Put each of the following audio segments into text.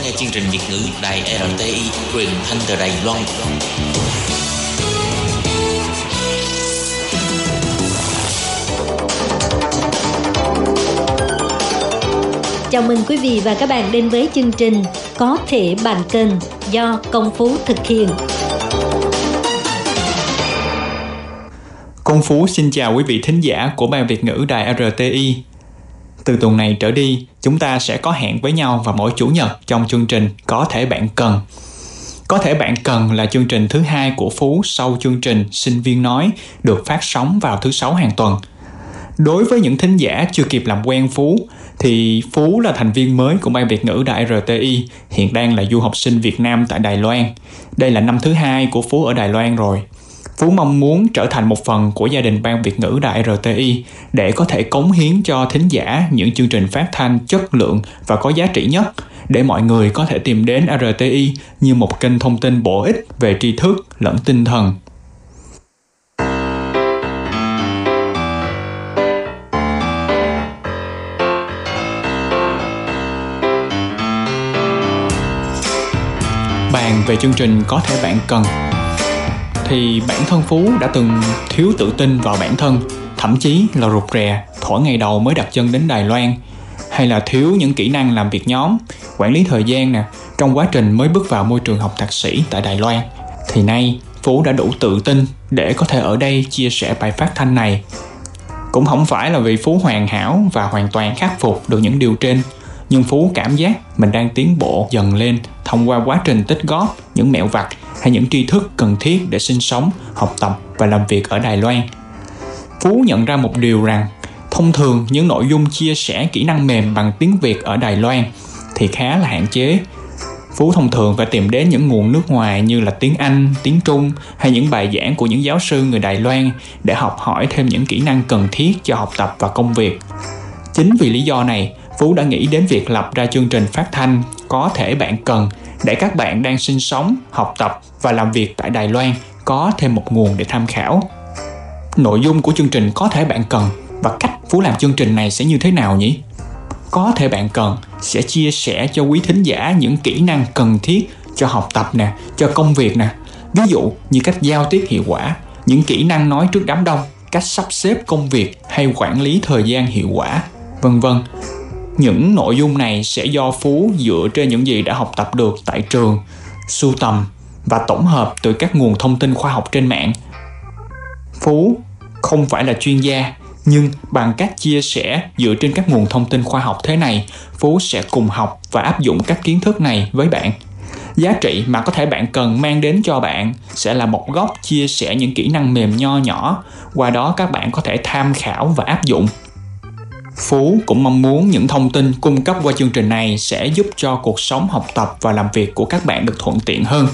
đang nghe chương trình Việt ngữ Đài RTI truyền thanh từ Đài Loan. Chào mừng quý vị và các bạn đến với chương trình Có thể bàn cần do Công Phú thực hiện. Công Phú xin chào quý vị thính giả của Ban Việt ngữ Đài RTI. Từ tuần này trở đi, chúng ta sẽ có hẹn với nhau vào mỗi chủ nhật trong chương trình Có thể bạn cần. Có thể bạn cần là chương trình thứ hai của Phú sau chương trình Sinh viên nói được phát sóng vào thứ sáu hàng tuần. Đối với những thính giả chưa kịp làm quen Phú, thì Phú là thành viên mới của Ban Việt ngữ đại RTI, hiện đang là du học sinh Việt Nam tại Đài Loan. Đây là năm thứ hai của Phú ở Đài Loan rồi. Phú mong muốn trở thành một phần của gia đình Ban Việt ngữ Đại RTI để có thể cống hiến cho thính giả những chương trình phát thanh, chất lượng và có giá trị nhất, để mọi người có thể tìm đến RTI như một kênh thông tin bổ ích về tri thức lẫn tinh thần. Bàn về chương trình có thể bạn cần thì bản thân Phú đã từng thiếu tự tin vào bản thân, thậm chí là rụt rè thuở ngày đầu mới đặt chân đến Đài Loan, hay là thiếu những kỹ năng làm việc nhóm, quản lý thời gian nè, trong quá trình mới bước vào môi trường học thạc sĩ tại Đài Loan. Thì nay, Phú đã đủ tự tin để có thể ở đây chia sẻ bài phát thanh này. Cũng không phải là vì Phú hoàn hảo và hoàn toàn khắc phục được những điều trên, nhưng Phú cảm giác mình đang tiến bộ dần lên thông qua quá trình tích góp những mẹo vặt hay những tri thức cần thiết để sinh sống, học tập và làm việc ở Đài Loan. Phú nhận ra một điều rằng thông thường những nội dung chia sẻ kỹ năng mềm bằng tiếng Việt ở Đài Loan thì khá là hạn chế. Phú thông thường phải tìm đến những nguồn nước ngoài như là tiếng Anh, tiếng Trung hay những bài giảng của những giáo sư người Đài Loan để học hỏi thêm những kỹ năng cần thiết cho học tập và công việc. Chính vì lý do này, Phú đã nghĩ đến việc lập ra chương trình phát thanh có thể bạn cần để các bạn đang sinh sống, học tập và làm việc tại Đài Loan có thêm một nguồn để tham khảo. Nội dung của chương trình có thể bạn cần và cách Phú làm chương trình này sẽ như thế nào nhỉ? Có thể bạn cần sẽ chia sẻ cho quý thính giả những kỹ năng cần thiết cho học tập nè, cho công việc nè. Ví dụ như cách giao tiếp hiệu quả, những kỹ năng nói trước đám đông, cách sắp xếp công việc hay quản lý thời gian hiệu quả, vân vân những nội dung này sẽ do phú dựa trên những gì đã học tập được tại trường, sưu tầm và tổng hợp từ các nguồn thông tin khoa học trên mạng. Phú không phải là chuyên gia, nhưng bằng cách chia sẻ dựa trên các nguồn thông tin khoa học thế này, phú sẽ cùng học và áp dụng các kiến thức này với bạn. Giá trị mà có thể bạn cần mang đến cho bạn sẽ là một góc chia sẻ những kỹ năng mềm nho nhỏ, qua đó các bạn có thể tham khảo và áp dụng. Phú cũng mong muốn những thông tin cung cấp qua chương trình này sẽ giúp cho cuộc sống học tập và làm việc của các bạn được thuận tiện hơn.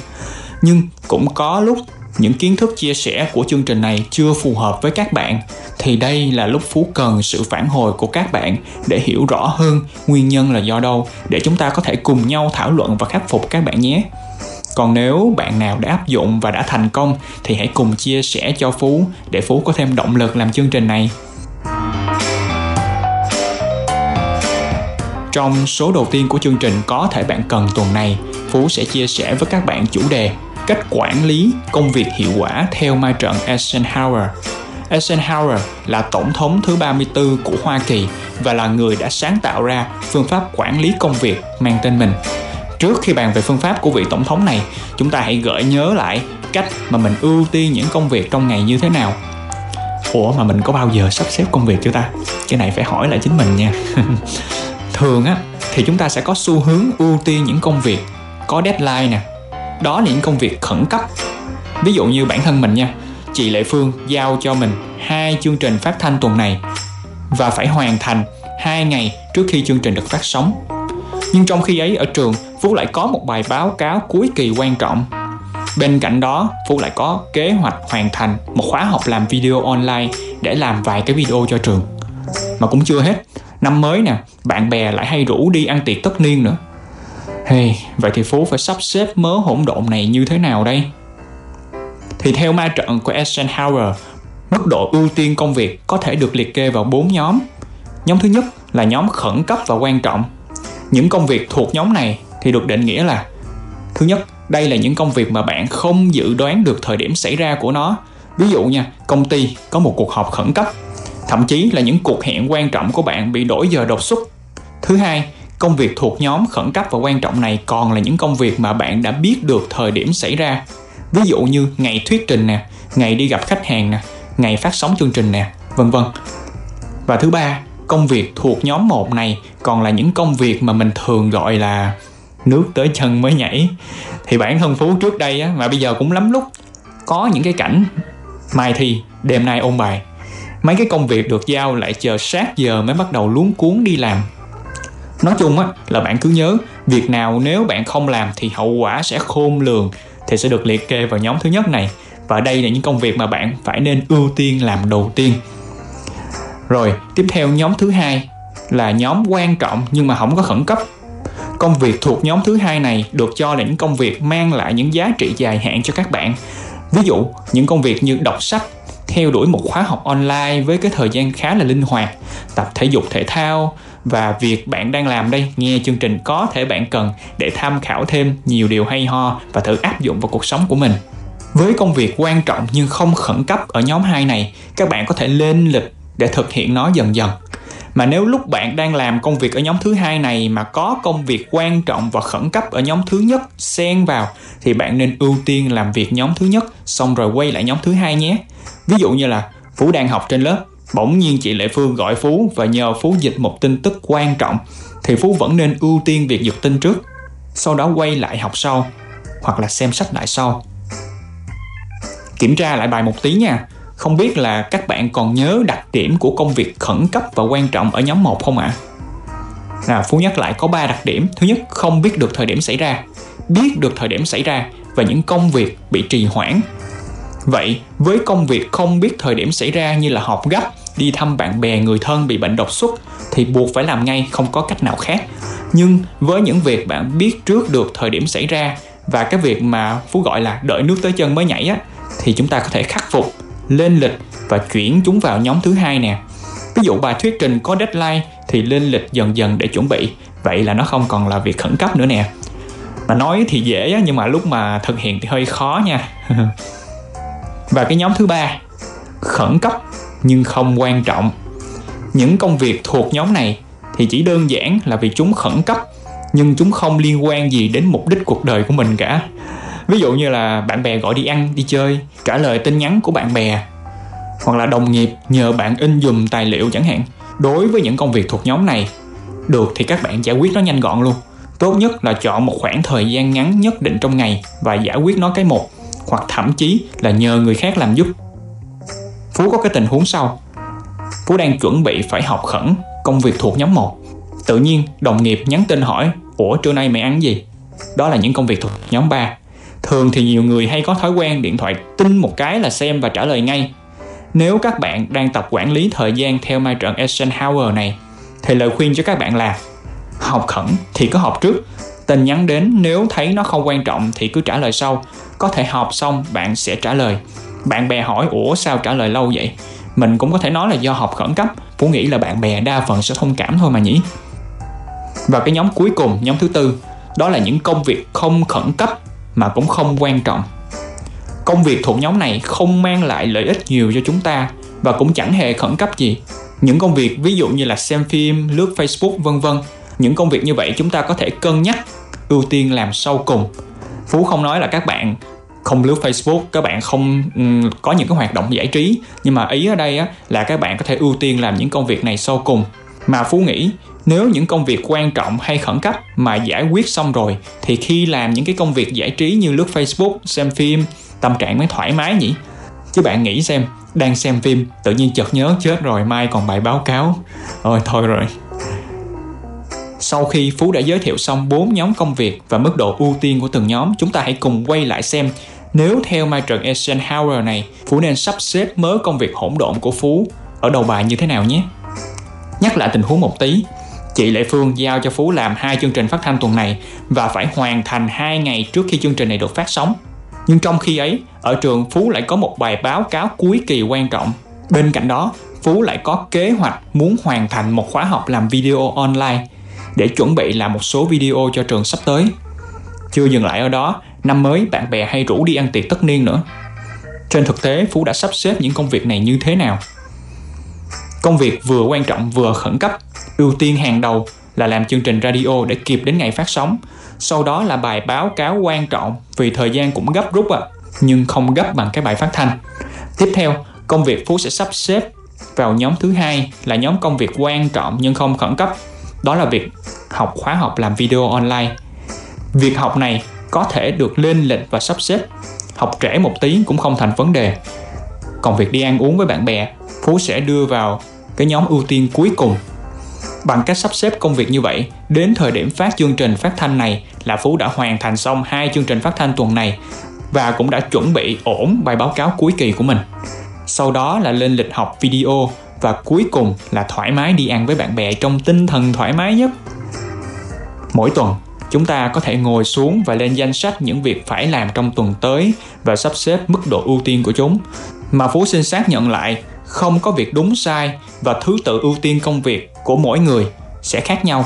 Nhưng cũng có lúc những kiến thức chia sẻ của chương trình này chưa phù hợp với các bạn, thì đây là lúc Phú cần sự phản hồi của các bạn để hiểu rõ hơn nguyên nhân là do đâu, để chúng ta có thể cùng nhau thảo luận và khắc phục các bạn nhé. Còn nếu bạn nào đã áp dụng và đã thành công, thì hãy cùng chia sẻ cho Phú để Phú có thêm động lực làm chương trình này. Trong số đầu tiên của chương trình có thể bạn cần tuần này, Phú sẽ chia sẻ với các bạn chủ đề cách quản lý công việc hiệu quả theo ma trận Eisenhower. Eisenhower là tổng thống thứ 34 của Hoa Kỳ và là người đã sáng tạo ra phương pháp quản lý công việc mang tên mình. Trước khi bàn về phương pháp của vị tổng thống này, chúng ta hãy gợi nhớ lại cách mà mình ưu tiên những công việc trong ngày như thế nào. Ủa mà mình có bao giờ sắp xếp công việc chưa ta? Cái này phải hỏi lại chính mình nha. thường á, thì chúng ta sẽ có xu hướng ưu tiên những công việc có deadline nè. Đó là những công việc khẩn cấp. Ví dụ như bản thân mình nha, chị lệ phương giao cho mình hai chương trình phát thanh tuần này và phải hoàn thành hai ngày trước khi chương trình được phát sóng. Nhưng trong khi ấy, ở trường, phú lại có một bài báo cáo cuối kỳ quan trọng. Bên cạnh đó, phú lại có kế hoạch hoàn thành một khóa học làm video online để làm vài cái video cho trường. Mà cũng chưa hết năm mới nè bạn bè lại hay rủ đi ăn tiệc tất niên nữa Hey, vậy thì Phú phải sắp xếp mớ hỗn độn này như thế nào đây? Thì theo ma trận của Eisenhower, mức độ ưu tiên công việc có thể được liệt kê vào 4 nhóm. Nhóm thứ nhất là nhóm khẩn cấp và quan trọng. Những công việc thuộc nhóm này thì được định nghĩa là Thứ nhất, đây là những công việc mà bạn không dự đoán được thời điểm xảy ra của nó. Ví dụ nha, công ty có một cuộc họp khẩn cấp, thậm chí là những cuộc hẹn quan trọng của bạn bị đổi giờ đột xuất. Thứ hai, công việc thuộc nhóm khẩn cấp và quan trọng này còn là những công việc mà bạn đã biết được thời điểm xảy ra. Ví dụ như ngày thuyết trình nè, ngày đi gặp khách hàng nè, ngày phát sóng chương trình nè, vân vân. Và thứ ba, công việc thuộc nhóm 1 này còn là những công việc mà mình thường gọi là nước tới chân mới nhảy thì bản thân phú trước đây á mà bây giờ cũng lắm lúc có những cái cảnh mai thi đêm nay ôn bài mấy cái công việc được giao lại chờ sát giờ mới bắt đầu luống cuốn đi làm. Nói chung á, là bạn cứ nhớ, việc nào nếu bạn không làm thì hậu quả sẽ khôn lường, thì sẽ được liệt kê vào nhóm thứ nhất này. Và đây là những công việc mà bạn phải nên ưu tiên làm đầu tiên. Rồi, tiếp theo nhóm thứ hai là nhóm quan trọng nhưng mà không có khẩn cấp. Công việc thuộc nhóm thứ hai này được cho là những công việc mang lại những giá trị dài hạn cho các bạn. Ví dụ, những công việc như đọc sách theo đuổi một khóa học online với cái thời gian khá là linh hoạt, tập thể dục thể thao và việc bạn đang làm đây, nghe chương trình có thể bạn cần để tham khảo thêm nhiều điều hay ho và thử áp dụng vào cuộc sống của mình. Với công việc quan trọng nhưng không khẩn cấp ở nhóm 2 này, các bạn có thể lên lịch để thực hiện nó dần dần mà nếu lúc bạn đang làm công việc ở nhóm thứ hai này mà có công việc quan trọng và khẩn cấp ở nhóm thứ nhất xen vào, thì bạn nên ưu tiên làm việc nhóm thứ nhất, xong rồi quay lại nhóm thứ hai nhé. Ví dụ như là phú đang học trên lớp, bỗng nhiên chị lệ phương gọi phú và nhờ phú dịch một tin tức quan trọng, thì phú vẫn nên ưu tiên việc dịch tin trước, sau đó quay lại học sau, hoặc là xem sách lại sau. Kiểm tra lại bài một tí nha không biết là các bạn còn nhớ đặc điểm của công việc khẩn cấp và quan trọng ở nhóm 1 không ạ? À? à, Phú nhắc lại có 3 đặc điểm. Thứ nhất, không biết được thời điểm xảy ra. Biết được thời điểm xảy ra và những công việc bị trì hoãn. Vậy, với công việc không biết thời điểm xảy ra như là họp gấp, đi thăm bạn bè, người thân bị bệnh đột xuất thì buộc phải làm ngay, không có cách nào khác. Nhưng với những việc bạn biết trước được thời điểm xảy ra và cái việc mà Phú gọi là đợi nước tới chân mới nhảy á thì chúng ta có thể khắc phục lên lịch và chuyển chúng vào nhóm thứ hai nè. Ví dụ bài thuyết trình có deadline thì lên lịch dần dần để chuẩn bị. Vậy là nó không còn là việc khẩn cấp nữa nè. Mà nói thì dễ nhưng mà lúc mà thực hiện thì hơi khó nha. Và cái nhóm thứ ba, khẩn cấp nhưng không quan trọng. Những công việc thuộc nhóm này thì chỉ đơn giản là vì chúng khẩn cấp, nhưng chúng không liên quan gì đến mục đích cuộc đời của mình cả ví dụ như là bạn bè gọi đi ăn, đi chơi, trả lời tin nhắn của bạn bè, hoặc là đồng nghiệp nhờ bạn in dùm tài liệu chẳng hạn. Đối với những công việc thuộc nhóm này, được thì các bạn giải quyết nó nhanh gọn luôn. Tốt nhất là chọn một khoảng thời gian ngắn nhất định trong ngày và giải quyết nó cái một, hoặc thậm chí là nhờ người khác làm giúp. Phú có cái tình huống sau. Phú đang chuẩn bị phải học khẩn công việc thuộc nhóm 1 tự nhiên đồng nghiệp nhắn tin hỏi, ủa, trưa nay mày ăn gì? Đó là những công việc thuộc nhóm 3 thường thì nhiều người hay có thói quen điện thoại tin một cái là xem và trả lời ngay. Nếu các bạn đang tập quản lý thời gian theo mai trận Eisenhower này, thì lời khuyên cho các bạn là học khẩn thì có học trước. Tin nhắn đến, nếu thấy nó không quan trọng thì cứ trả lời sau. Có thể họp xong, bạn sẽ trả lời. Bạn bè hỏi, ủa, sao trả lời lâu vậy? Mình cũng có thể nói là do học khẩn cấp phú nghĩ là bạn bè đa phần sẽ thông cảm thôi mà nhỉ. Và cái nhóm cuối cùng, nhóm thứ tư, đó là những công việc không khẩn cấp mà cũng không quan trọng. Công việc thuộc nhóm này không mang lại lợi ích nhiều cho chúng ta và cũng chẳng hề khẩn cấp gì. Những công việc ví dụ như là xem phim lướt facebook vân vân những công việc như vậy chúng ta có thể cân nhắc ưu tiên làm sau cùng. Phú không nói là các bạn không lướt Facebook, các bạn không um, có những cái hoạt động giải trí nhưng mà ý ở đây á, là các bạn có thể ưu tiên làm những công việc này sau cùng. Mà phú nghĩ nếu những công việc quan trọng hay khẩn cấp mà giải quyết xong rồi thì khi làm những cái công việc giải trí như lướt facebook xem phim tâm trạng mới thoải mái nhỉ? Chứ bạn nghĩ xem đang xem phim tự nhiên chợt nhớ chết rồi mai còn bài báo cáo. Ôi thôi rồi. Sau khi Phú đã giới thiệu xong 4 nhóm công việc và mức độ ưu tiên của từng nhóm, chúng ta hãy cùng quay lại xem. Nếu theo mai trận Eisenhower này, Phú nên sắp xếp mớ công việc hỗn độn của Phú ở đầu bài như thế nào nhé. Nhắc lại tình huống một tí, Chị Lệ Phương giao cho Phú làm hai chương trình phát thanh tuần này và phải hoàn thành hai ngày trước khi chương trình này được phát sóng. Nhưng trong khi ấy, ở trường Phú lại có một bài báo cáo cuối kỳ quan trọng. Bên cạnh đó, Phú lại có kế hoạch muốn hoàn thành một khóa học làm video online để chuẩn bị làm một số video cho trường sắp tới. Chưa dừng lại ở đó, năm mới bạn bè hay rủ đi ăn tiệc tất niên nữa. Trên thực tế, Phú đã sắp xếp những công việc này như thế nào? Công việc vừa quan trọng vừa khẩn cấp, ưu tiên hàng đầu là làm chương trình radio để kịp đến ngày phát sóng. Sau đó là bài báo cáo quan trọng vì thời gian cũng gấp rút à, nhưng không gấp bằng cái bài phát thanh. Tiếp theo, công việc Phú sẽ sắp xếp vào nhóm thứ hai là nhóm công việc quan trọng nhưng không khẩn cấp. Đó là việc học khóa học làm video online. Việc học này có thể được lên lịch và sắp xếp. Học trễ một tí cũng không thành vấn đề. Còn việc đi ăn uống với bạn bè, Phú sẽ đưa vào cái nhóm ưu tiên cuối cùng. Bằng cách sắp xếp công việc như vậy, đến thời điểm phát chương trình phát thanh này là Phú đã hoàn thành xong hai chương trình phát thanh tuần này và cũng đã chuẩn bị ổn bài báo cáo cuối kỳ của mình. Sau đó là lên lịch học video và cuối cùng là thoải mái đi ăn với bạn bè trong tinh thần thoải mái nhất. Mỗi tuần, chúng ta có thể ngồi xuống và lên danh sách những việc phải làm trong tuần tới và sắp xếp mức độ ưu tiên của chúng. Mà Phú xin xác nhận lại, không có việc đúng sai và thứ tự ưu tiên công việc của mỗi người sẽ khác nhau.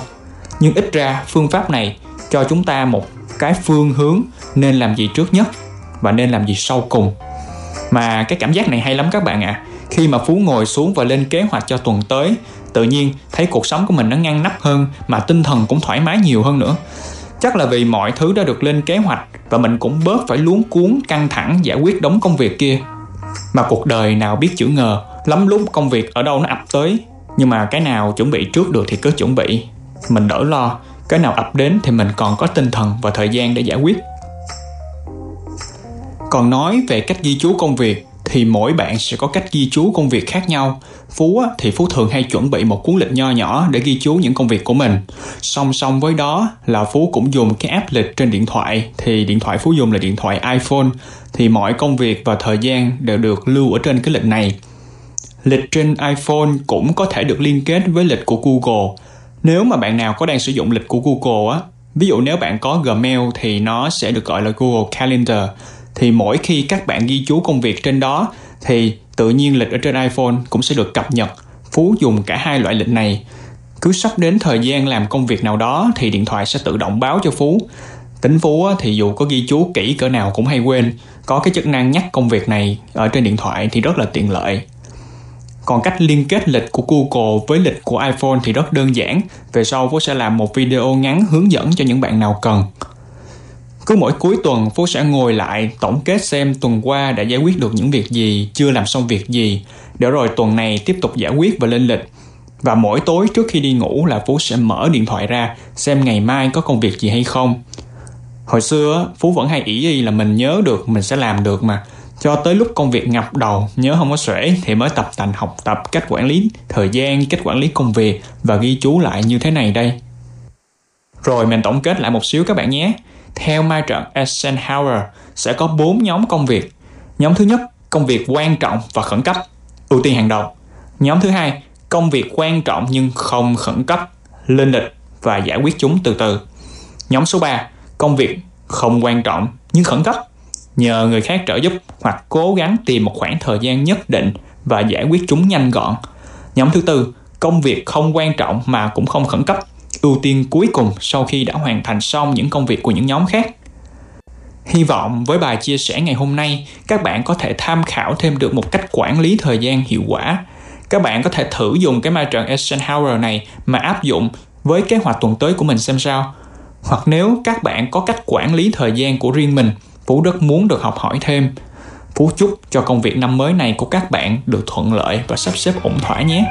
Nhưng ít ra phương pháp này cho chúng ta một cái phương hướng nên làm gì trước nhất và nên làm gì sau cùng. Mà cái cảm giác này hay lắm các bạn ạ. À. Khi mà Phú ngồi xuống và lên kế hoạch cho tuần tới, tự nhiên thấy cuộc sống của mình nó ngăn nắp hơn mà tinh thần cũng thoải mái nhiều hơn nữa. Chắc là vì mọi thứ đã được lên kế hoạch và mình cũng bớt phải luống cuốn căng thẳng giải quyết đống công việc kia. Mà cuộc đời nào biết chữ ngờ, lắm lúc công việc ở đâu nó ập tới, nhưng mà cái nào chuẩn bị trước được thì cứ chuẩn bị. Mình đỡ lo, cái nào ập đến thì mình còn có tinh thần và thời gian để giải quyết. Còn nói về cách ghi chú công việc thì mỗi bạn sẽ có cách ghi chú công việc khác nhau. Phú thì Phú thường hay chuẩn bị một cuốn lịch nho nhỏ để ghi chú những công việc của mình. Song song với đó là Phú cũng dùng cái app lịch trên điện thoại. Thì điện thoại Phú dùng là điện thoại iPhone. Thì mọi công việc và thời gian đều được lưu ở trên cái lịch này. Lịch trên iPhone cũng có thể được liên kết với lịch của Google. Nếu mà bạn nào có đang sử dụng lịch của Google á, ví dụ nếu bạn có Gmail thì nó sẽ được gọi là Google Calendar thì mỗi khi các bạn ghi chú công việc trên đó thì tự nhiên lịch ở trên iPhone cũng sẽ được cập nhật. Phú dùng cả hai loại lịch này. Cứ sắp đến thời gian làm công việc nào đó thì điện thoại sẽ tự động báo cho Phú. Tính Phú thì dù có ghi chú kỹ cỡ nào cũng hay quên. Có cái chức năng nhắc công việc này ở trên điện thoại thì rất là tiện lợi. Còn cách liên kết lịch của Google với lịch của iPhone thì rất đơn giản. Về sau Phú sẽ làm một video ngắn hướng dẫn cho những bạn nào cần. Cứ mỗi cuối tuần Phú sẽ ngồi lại tổng kết xem tuần qua đã giải quyết được những việc gì, chưa làm xong việc gì, để rồi tuần này tiếp tục giải quyết và lên lịch. Và mỗi tối trước khi đi ngủ là Phú sẽ mở điện thoại ra xem ngày mai có công việc gì hay không. Hồi xưa Phú vẫn hay ý y là mình nhớ được mình sẽ làm được mà. Cho tới lúc công việc ngập đầu, nhớ không có xuể thì mới tập tành học tập cách quản lý thời gian, cách quản lý công việc và ghi chú lại như thế này đây. Rồi mình tổng kết lại một xíu các bạn nhé. Theo ma trận Eisenhower sẽ có 4 nhóm công việc. Nhóm thứ nhất, công việc quan trọng và khẩn cấp, ưu tiên hàng đầu. Nhóm thứ hai, công việc quan trọng nhưng không khẩn cấp, lên lịch và giải quyết chúng từ từ. Nhóm số 3, công việc không quan trọng nhưng khẩn cấp, nhờ người khác trợ giúp hoặc cố gắng tìm một khoảng thời gian nhất định và giải quyết chúng nhanh gọn. Nhóm thứ tư, công việc không quan trọng mà cũng không khẩn cấp, ưu tiên cuối cùng sau khi đã hoàn thành xong những công việc của những nhóm khác. Hy vọng với bài chia sẻ ngày hôm nay, các bạn có thể tham khảo thêm được một cách quản lý thời gian hiệu quả. Các bạn có thể thử dùng cái ma trận Eisenhower này mà áp dụng với kế hoạch tuần tới của mình xem sao. Hoặc nếu các bạn có cách quản lý thời gian của riêng mình, Phú rất muốn được học hỏi thêm. Phú chúc cho công việc năm mới này của các bạn được thuận lợi và sắp xếp ổn thỏa nhé.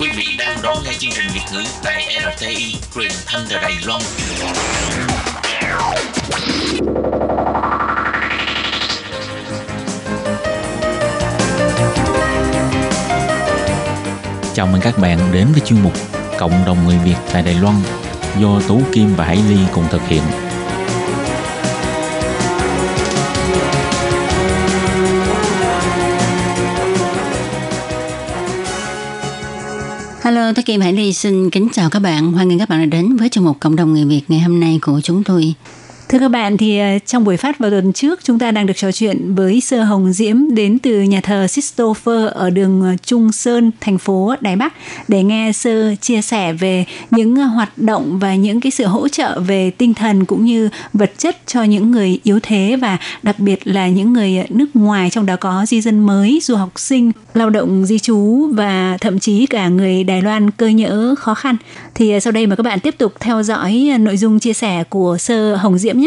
Quý vị đang đón nghe chương trình Việt ngữ tại RTI, truyền thanh từ Đài Loan. Chào mừng các bạn đến với chuyên mục Cộng đồng người Việt tại Đài Loan do Tú Kim và Hải Ly cùng thực hiện. Hello, Tú Kim Hải Ly xin kính chào các bạn. Hoan nghênh các bạn đã đến với chương mục Cộng đồng người Việt ngày hôm nay của chúng tôi. Thưa các bạn, thì ờ, trong buổi phát vào tuần trước, chúng ta đang được trò chuyện với Sơ Hồng Diễm đến từ nhà thờ Christopher ở đường ờ, Trung Sơn, thành phố Đài Bắc để nghe Sơ chia sẻ về những ờ, hoạt động và những cái sự hỗ trợ về tinh thần cũng như vật chất cho những người yếu thế và đặc biệt là những người nước ngoài trong đó có di dân mới, du học sinh, lao động di trú và thậm chí cả người Đài Loan cơ nhỡ khó khăn. Thì sau đây mà các bạn tiếp tục theo dõi nội dung chia sẻ của Sơ Hồng Diễm.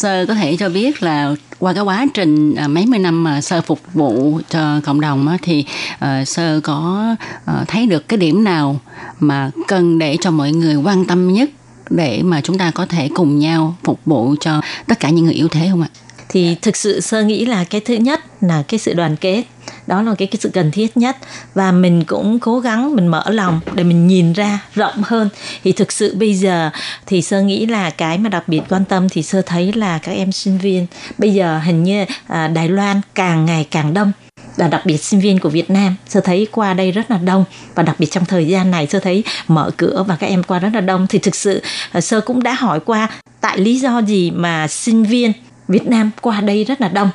Sơ có thể cho biết là qua cái quá trình à, mấy mươi năm mà sơ phục vụ cho cộng đồng thì à, sơ có à, thấy được cái điểm nào mà cần để cho mọi người quan tâm nhất để mà chúng ta có thể cùng nhau phục vụ cho tất cả những người yếu thế không ạ? Thì thực sự sơ nghĩ là cái thứ nhất là cái sự đoàn kết đó là cái, cái sự cần thiết nhất. Và mình cũng cố gắng mình mở lòng để mình nhìn ra rộng hơn. Thì thực sự bây giờ thì sơ nghĩ là cái mà đặc biệt quan tâm thì sơ thấy là các em sinh viên bây giờ hình như à, Đài Loan càng ngày càng đông. Và đặc biệt sinh viên của Việt Nam sơ thấy qua đây rất là đông. Và đặc biệt trong thời gian này sơ thấy mở cửa và các em qua rất là đông. Thì thực sự à, sơ cũng đã hỏi qua tại lý do gì mà sinh viên Việt Nam qua đây rất là đông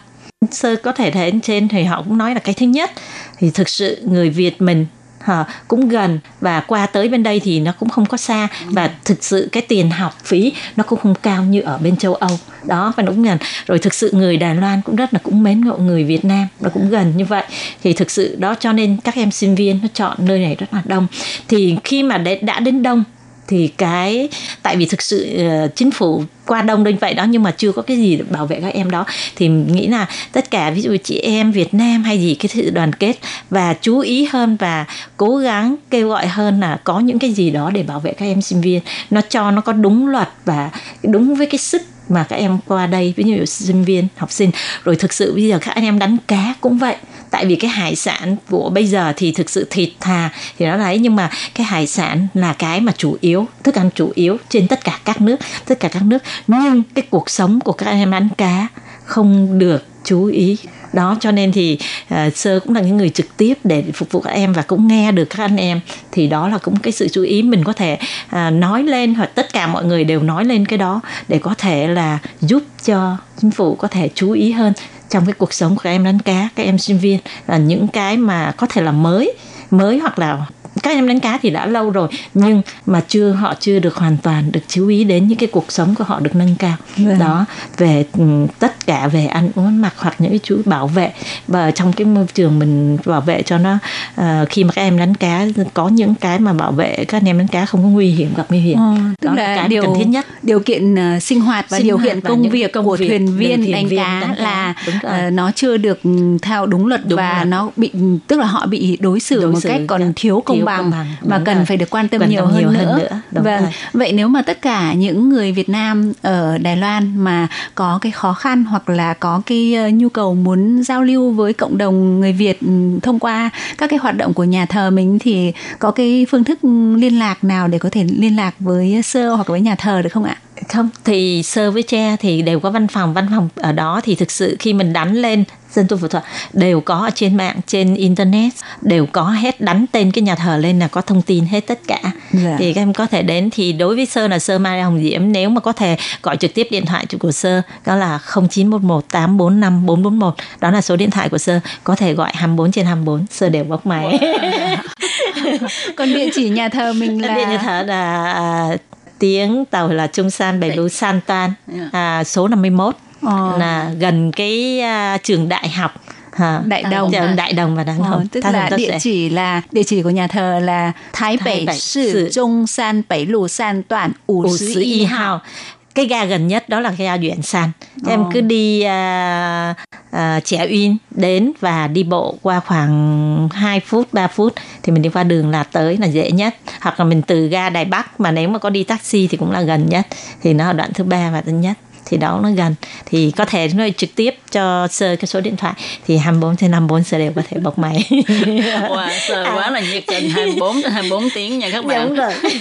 sơ có thể thấy trên thì họ cũng nói là cái thứ nhất thì thực sự người Việt mình Hả, cũng gần và qua tới bên đây thì nó cũng không có xa. Và thực sự cái tiền học phí nó cũng không cao như ở bên châu Âu. Đó và đúng gần. Rồi thực sự người Đài Loan cũng rất là cũng mến ngộ người Việt Nam nó cũng gần như vậy. Thì thực sự đó cho nên các em sinh viên nó chọn nơi này rất là đông. Thì khi mà đã đến đông thì cái tại vì thực sự uh, chính phủ qua đông đến vậy đó nhưng mà chưa có cái gì để bảo vệ các em đó thì nghĩ là tất cả ví dụ chị em Việt Nam hay gì cái sự đoàn kết và chú ý hơn và cố gắng kêu gọi hơn là có những cái gì đó để bảo vệ các em sinh viên nó cho nó có đúng luật và đúng với cái sức mà các em qua đây ví dụ sinh viên học sinh. Rồi thực sự bây giờ các anh em đánh cá cũng vậy tại vì cái hải sản của bây giờ thì thực sự thịt thà thì nó đấy nhưng mà cái hải sản là cái mà chủ yếu thức ăn chủ yếu trên tất cả các nước tất cả các nước. Nhưng cái cuộc sống của các anh em đánh cá không được chú ý. Đó cho nên thì uh, sơ cũng là những người trực tiếp để phục vụ các em và cũng nghe được các anh em. Thì đó là cũng cái sự chú ý mình có thể uh, nói lên hoặc tất cả mọi người đều nói lên cái đó để có thể là giúp cho chính phủ có thể chú ý hơn trong cái cuộc sống của các em đánh cá, các em sinh viên. Là những cái mà có thể là mới mới hoặc là các em đánh cá thì đã lâu rồi nhưng mà chưa họ chưa được hoàn toàn được chú ý đến những cái cuộc sống của họ được nâng cao. Vâng. đó về ừ, tất cả về ăn uống mặc hoặc những cái chú bảo vệ. Và trong cái môi trường mình bảo vệ cho nó uh, khi mà các em đánh cá có những cái mà bảo vệ các em đánh cá không có nguy hiểm gặp nguy hiểm. Ờ, tức đó là, cái điều cần thiết nhất. điều kiện uh, sinh hoạt và sinh điều kiện công việc công của việc, thuyền viên đánh cá đánh là uh, nó chưa được theo đúng luật đúng và rồi. nó bị tức là họ bị đối xử đối một xử cách còn thiếu công thiếu bằng, bằng mà cần rồi. phải được quan tâm cần nhiều, hơn, nhiều nữa. hơn nữa. Đúng vâng. Rồi. Vậy nếu mà tất cả những người Việt Nam ở Đài Loan mà có cái khó khăn hoặc là có cái ờ, nhu cầu muốn giao lưu với cộng đồng người Việt ừ, thông qua các cái hoạt động của nhà thờ mình thì có cái phương thức liên lạc nào để có thể liên lạc với sơ hoặc với nhà thờ được không ạ? Không thì sơ với cha thì đều có văn phòng. Văn phòng ở đó thì thực sự khi mình đánh lên dân tu phật thuật đều có ở trên mạng trên internet đều có hết đánh tên cái nhà thờ lên là có thông tin hết tất cả. Dạ. thì các em có thể đến thì đối với sơ là sơ mai hồng diễm nếu mà có thể gọi trực tiếp điện thoại của sơ đó là 0911 845 441 đó là số điện thoại của sơ có thể gọi 24 trên 24 sơ đều bóc máy. Còn địa chỉ nhà thờ mình là địa nhà thờ là à, tiếng tàu là Trung San Bảy Lũ San Tan. À, số 51 ờ. là gần cái uh, trường đại học À, đại đồng à, đại đồng và đại đồng ờ, tức Thái là địa sẽ... chỉ là địa chỉ của nhà thờ là Thái Bắc Thị Trung San Bảy Lù San Toàn Ủ Sứ Y Hào cái ga gần nhất đó là ga Duyện San. Oh. em cứ đi uh, uh, Trẻ Uyên đến và đi bộ qua khoảng 2 phút 3 phút thì mình đi qua đường là tới là dễ nhất. Hoặc là mình từ ga Đài Bắc mà nếu mà có đi taxi thì cũng là gần nhất. Thì nó là đoạn thứ ba và thứ nhất thì đó nó gần. Thì có thể nói trực tiếp cho sơ cái số điện thoại. Thì 24 trên 54 sơ đều có thể bọc máy. Wow, sơ à. quá là nhiệt tình. 24 trên 24 tiếng nha các bạn. Đúng rồi.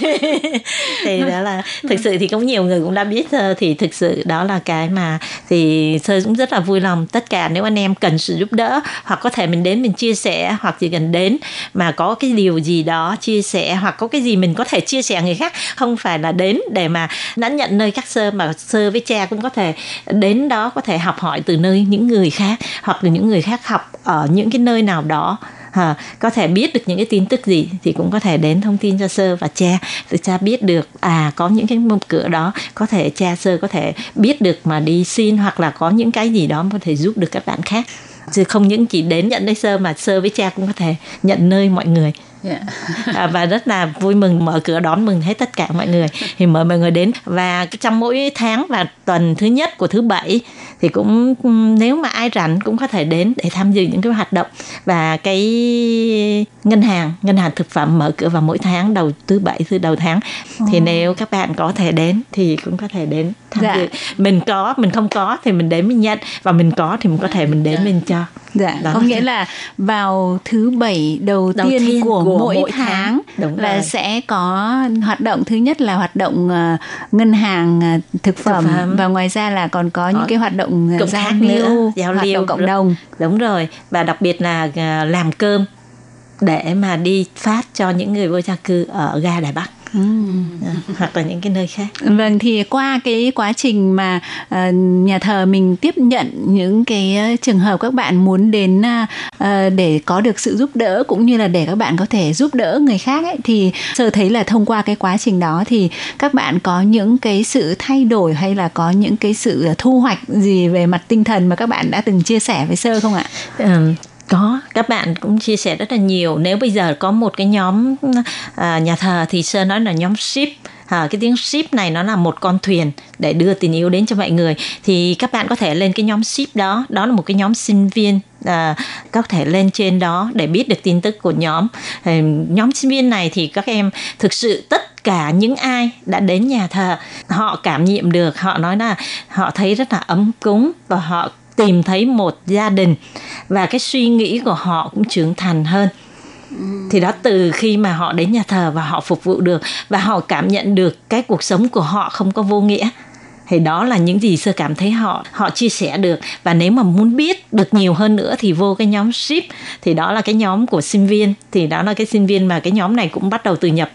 Thì đó là thực sự thì có nhiều người cũng đã biết sơ thì thực sự đó là cái mà thì sơ cũng rất là vui lòng. Tất cả nếu anh em cần sự giúp đỡ hoặc có thể mình đến mình chia sẻ hoặc chỉ cần đến mà có cái điều gì đó chia sẻ hoặc có cái gì mình có thể chia sẻ người khác không phải là đến để mà đã nhận nơi các sơ mà sơ với cha cũng có thể đến đó có thể học hỏi từ nơi những người khác hoặc là những người khác học ở những cái nơi nào đó. À, có thể biết được những cái tin tức gì thì cũng có thể đến thông tin cho sơ và cha để cha biết được à có những cái mông cửa đó có thể cha sơ có thể biết được mà đi xin hoặc là có những cái gì đó có thể giúp được các bạn khác. Chứ không những chỉ đến nhận đây sơ mà sơ với cha cũng có thể nhận nơi mọi người. Yeah. Dạ. à, và rất là vui mừng mở cửa đón mừng hết tất cả mọi người thì mời mọi người đến và trong mỗi tháng và tuần thứ nhất của thứ bảy thì cũng nếu mà ai rảnh cũng có thể đến để tham dự những cái hoạt động và cái ngân hàng ngân hàng thực phẩm mở cửa vào mỗi tháng đầu thứ bảy thứ đầu tháng oh. thì nếu các bạn có thể đến thì cũng có thể đến tham dạ. dự mình có mình không có thì mình đến mình nhận và mình có thì mình có thể mình đến mình cho dạ Đó. có nghĩa là vào thứ bảy đầu, đầu tiên, tiên của, của mỗi, mỗi tháng, tháng Đúng là rồi. sẽ có hoạt động. Thứ nhất là hoạt động uh, ngân hàng uh, thực, phẩm, thực phẩm và ngoài ra là còn có những cái hoạt động uh, giao lưu giao lưu cộng đồng. Đúng rồi. Và đặc biệt là uh, làm cơm để mà đi phát cho những người vô gia cư ở ga Đài Bắc Ừ. hoặc là những cái nơi khác vâng thì qua cái quá trình mà uh, nhà thờ mình tiếp nhận những cái uh, trường hợp các bạn muốn đến uh, để có được sự giúp đỡ cũng như là để các bạn có thể giúp đỡ người khác ấy thì sơ thấy là thông qua cái quá trình đó thì các bạn có những cái sự thay đổi hay là có những cái sự thu hoạch gì về mặt tinh thần mà các bạn đã từng chia sẻ với sơ không ạ? Ừ có các bạn cũng chia sẻ rất là nhiều. Nếu bây giờ có một cái nhóm à, nhà thờ thì sơ nói là nhóm ship. À, cái tiếng ship này nó là một con thuyền để đưa tình yêu đến cho mọi người. Thì các bạn có thể lên cái nhóm ship đó. Đó là một cái nhóm sinh viên à, có thể lên trên đó để biết được tin tức của nhóm. À, nhóm sinh viên này thì các em thực sự tất cả những ai đã đến nhà thờ họ cảm nghiệm được. Họ nói là họ thấy rất là ấm cúng và họ tìm thấy một gia đình và cái suy nghĩ của họ cũng trưởng thành hơn. Thì đó, từ khi mà họ đến nhà thờ và họ phục vụ được và họ cảm nhận được cái cuộc sống của họ không có vô nghĩa thì đó là những gì sơ cảm thấy họ họ chia sẻ được. Và nếu mà muốn biết được nhiều hơn nữa thì vô cái nhóm ship. Thì đó là cái nhóm của sinh viên. Thì đó là cái sinh viên mà cái nhóm này cũng bắt đầu từ nhập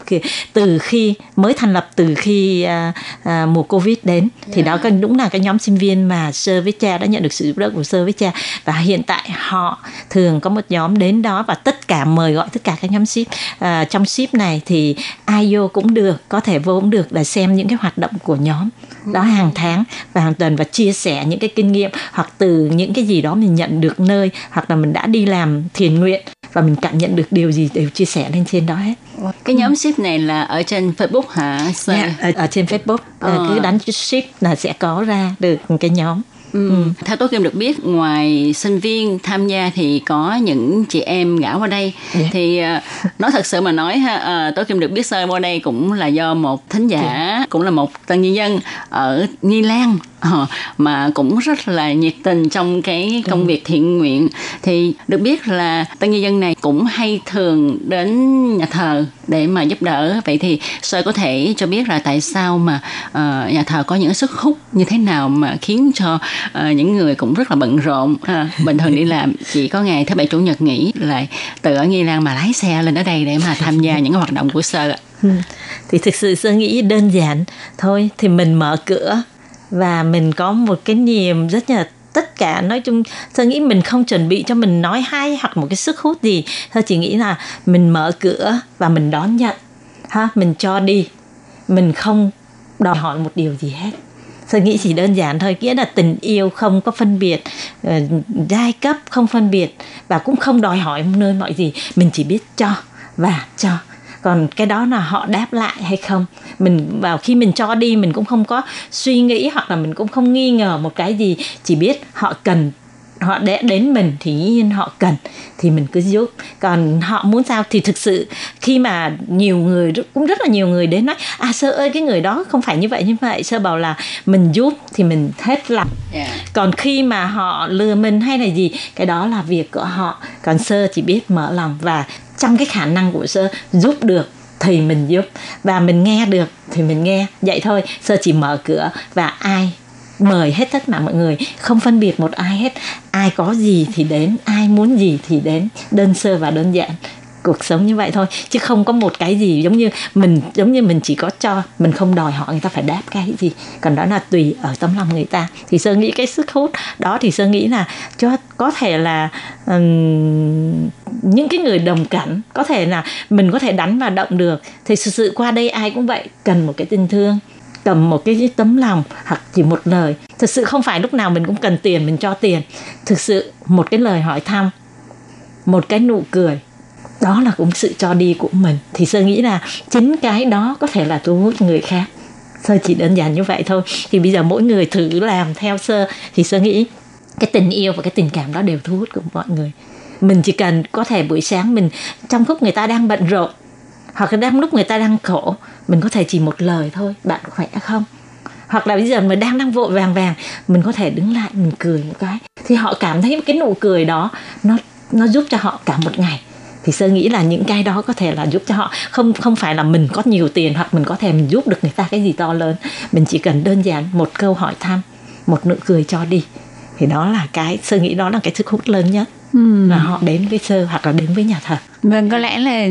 từ khi mới thành lập từ khi à, à, mùa covid đến. Thì đó dạ. đúng là cái nhóm sinh viên mà sơ với cha đã nhận được sự giúp đỡ của sơ với cha. Và hiện tại họ thường có một nhóm đến đó và tất cả mời gọi tất cả các nhóm ship. À, trong ship này thì ai vô cũng được có thể vô cũng được để xem những cái hoạt động của nhóm đó hàng tháng và hàng tuần và chia sẻ những cái kinh nghiệm hoặc từ những cái gì đó mình nhận được nơi hoặc là mình đã đi làm thiền nguyện và mình cảm nhận được điều gì đều chia sẻ lên trên đó hết cái nhóm ship này là ở trên Facebook hả? Yeah, dạ, ở, ở trên Facebook ờ. cứ đánh ship là sẽ có ra được cái nhóm Ừ. Ừ. Theo tôi Kim được biết ngoài sinh viên tham gia thì có những chị em gã qua đây yeah. Dạ. thì uh, nói thật sự mà nói ha uh, tôi Kim được biết sơ qua đây cũng là do một thính giả yeah. Dạ. cũng là một tân nhân dân ở Nghi Lan uh, mà cũng rất là nhiệt tình trong cái công việc thiện nguyện. Thì được biết là tân nhân dân này cũng hay thường đến nhà thờ để mà giúp đỡ. Vậy thì sơ có thể cho biết là tại sao mà uh, nhà thờ có những sức hút như thế nào mà khiến cho uh, những người cũng rất là bận rộn? Uh, bình thường đi làm chỉ có ngày thứ bảy chủ nhật nghỉ lại từ ở nghi lan mà lái xe lên ở đây để mà tham gia những hoạt động của sơ ạ. Ừ. thì thực sự sơ nghĩ đơn giản thôi thì mình mở cửa và mình có một cái niềm rất là tất cả nói chung tôi nghĩ mình không chuẩn bị cho mình nói hay hoặc một cái sức hút gì. Tôi chỉ nghĩ là mình mở cửa và mình đón nhận. Ha mình cho đi. Mình không đòi hỏi một điều gì hết. Tôi nghĩ chỉ đơn giản thôi nghĩa là tình yêu không có phân biệt uh, giai cấp không phân biệt và cũng không đòi hỏi nơi mọi gì. Mình chỉ biết cho và cho còn cái đó là họ đáp lại hay không? Mình vào khi mình cho đi, mình cũng không có suy nghĩ hoặc là mình cũng không nghi ngờ một cái gì. Chỉ biết họ cần họ để đến mình thì nhiên họ cần thì mình cứ giúp. Còn họ muốn sao thì thực sự khi mà nhiều người cũng rất là nhiều người đến nói à sơ ơi cái người đó không phải như vậy như vậy. Sơ bảo là mình giúp thì mình hết lòng. Yeah. Dạ. còn khi mà họ lừa mình hay là gì cái đó là việc của họ. Còn sơ chỉ biết mở lòng và trong cái khả năng của sơ giúp được thì mình giúp. Và mình nghe được thì mình nghe. Vậy thôi sơ chỉ mở cửa và ai mời hết tất cả mọi người không phân biệt một ai hết. Ai có gì thì đến ai muốn gì thì đến. Đơn sơ và đơn giản cuộc sống như vậy thôi. Chứ không có một cái gì giống như mình giống như mình chỉ có cho mình không đòi họ người ta phải đáp cái gì. Còn đó là tùy ở tấm lòng người ta. Thì sơ nghĩ cái sức hút đó thì sơ nghĩ là cho có thể là um, những cái người đồng cảnh có thể là mình có thể đánh và động được. Thì thực sự qua đây ai cũng vậy cần một cái tình thương cầm một cái tấm lòng hoặc chỉ một lời. Thực sự không phải lúc nào mình cũng cần tiền, mình cho tiền. Thực sự một cái lời hỏi thăm, một cái nụ cười, đó là cũng sự cho đi của mình. Thì sơ nghĩ là chính cái đó có thể là thu hút người khác. Sơ chỉ đơn giản như vậy thôi. Thì bây giờ mỗi người thử làm theo sơ. Thì sơ nghĩ cái tình yêu và cái tình cảm đó đều thu hút của mọi người. Mình chỉ cần có thể buổi sáng mình trong lúc người ta đang bận rộn hoặc là đang lúc người ta đang khổ, mình có thể chỉ một lời thôi, bạn khỏe không? Hoặc là bây giờ mà đang đang vội vàng vàng, mình có thể đứng lại, mình cười một cái. Thì họ cảm thấy cái nụ cười đó, nó nó giúp cho họ cả một ngày. Thì sơ nghĩ là những cái đó có thể là giúp cho họ. Không không phải là mình có nhiều tiền hoặc mình có thể mình giúp được người ta cái gì to lớn. Mình chỉ cần đơn giản một câu hỏi thăm, một nụ cười cho đi. Thì đó là cái sơ nghĩ đó là cái sức hút lớn nhất ừ. là họ đến với sơ hoặc là đến với nhà thờ Vâng, có lẽ là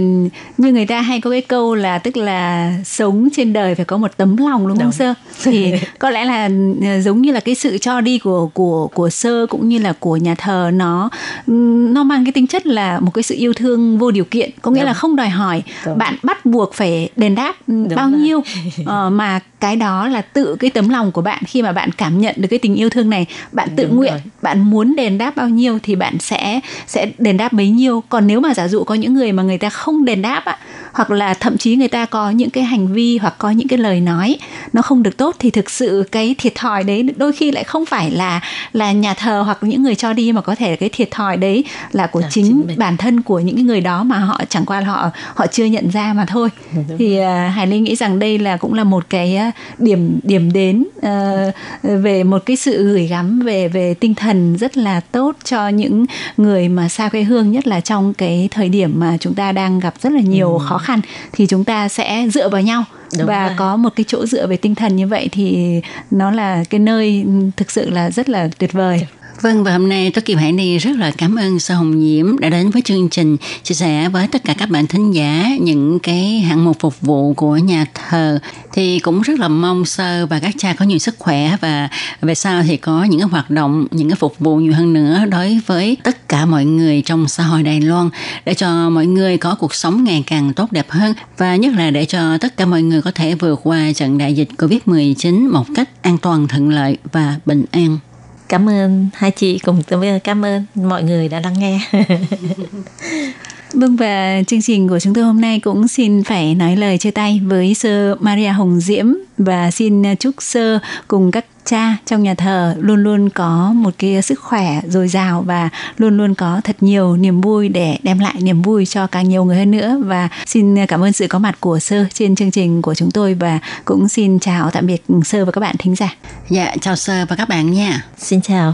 như người ta hay có cái câu là tức là sống trên đời phải có một tấm lòng đúng, đúng. không sơ? Thì có lẽ là ờ, giống như là cái sự cho đi của của của sơ cũng như là của nhà thờ nó nó mang cái tính chất là một cái sự yêu thương vô điều kiện, có nghĩa đúng. là không đòi hỏi đúng. bạn bắt buộc phải đền đáp đúng bao rồi. nhiêu uh, mà cái đó là tự cái tấm lòng của bạn khi mà bạn cảm nhận được cái tình yêu thương này, bạn tự đúng nguyện, rồi. bạn muốn đền đáp bao nhiêu thì bạn sẽ sẽ đền đáp bấy nhiêu. Còn nếu mà giả dụ có những người mà người ta không đền đáp á hoặc là thậm chí người ta có những cái hành vi hoặc có những cái lời nói nó không được tốt thì thực sự cái thiệt thòi đấy đôi khi lại không phải là là nhà thờ hoặc những người cho đi mà có thể cái thiệt thòi đấy là của à, chính, chính bản thân của những người đó mà họ chẳng qua là họ họ chưa nhận ra mà thôi Đúng. thì uh, hải linh nghĩ rằng đây là cũng là một cái điểm điểm đến uh, về một cái sự gửi gắm về về tinh thần rất là tốt cho những người mà xa quê hương nhất là trong cái thời điểm điểm mà chúng ta đang gặp rất là nhiều ừ. khó khăn thì chúng ta sẽ dựa vào nhau. Đúng và rồi. có một cái chỗ dựa về tinh thần như vậy thì nó là cái nơi thực sự là rất là tuyệt vời Vâng và hôm nay tôi Kim Hải Ni rất là cảm ơn Sơ Hồng Diễm đã đến với chương trình chia sẻ với tất cả các bạn thính giả những cái hạng mục phục vụ của nhà thờ. Thì cũng rất là mong Sơ và các cha có nhiều sức khỏe và về sau thì có những cái hoạt động, những cái phục vụ nhiều hơn nữa đối với tất cả mọi người trong xã hội Đài Loan để cho mọi người có cuộc sống ngày càng tốt đẹp hơn và nhất là để cho tất cả mọi người có thể vượt qua trận đại dịch Covid-19 một cách an toàn, thuận lợi và bình an cảm ơn hai chị cùng cảm ơn mọi người đã lắng nghe. Vâng và chương trình của chúng tôi hôm nay cũng xin phải nói lời chia tay với sơ Maria Hồng Diễm và xin chúc sơ cùng các cha trong nhà thờ luôn luôn có một cái sức khỏe dồi dào và luôn luôn có thật nhiều niềm vui để đem lại niềm vui cho càng nhiều người hơn nữa và xin cảm ơn sự có mặt của sơ trên chương trình của chúng tôi và cũng xin chào tạm biệt sơ và các bạn thính giả. Dạ chào sơ và các bạn nha. Xin chào.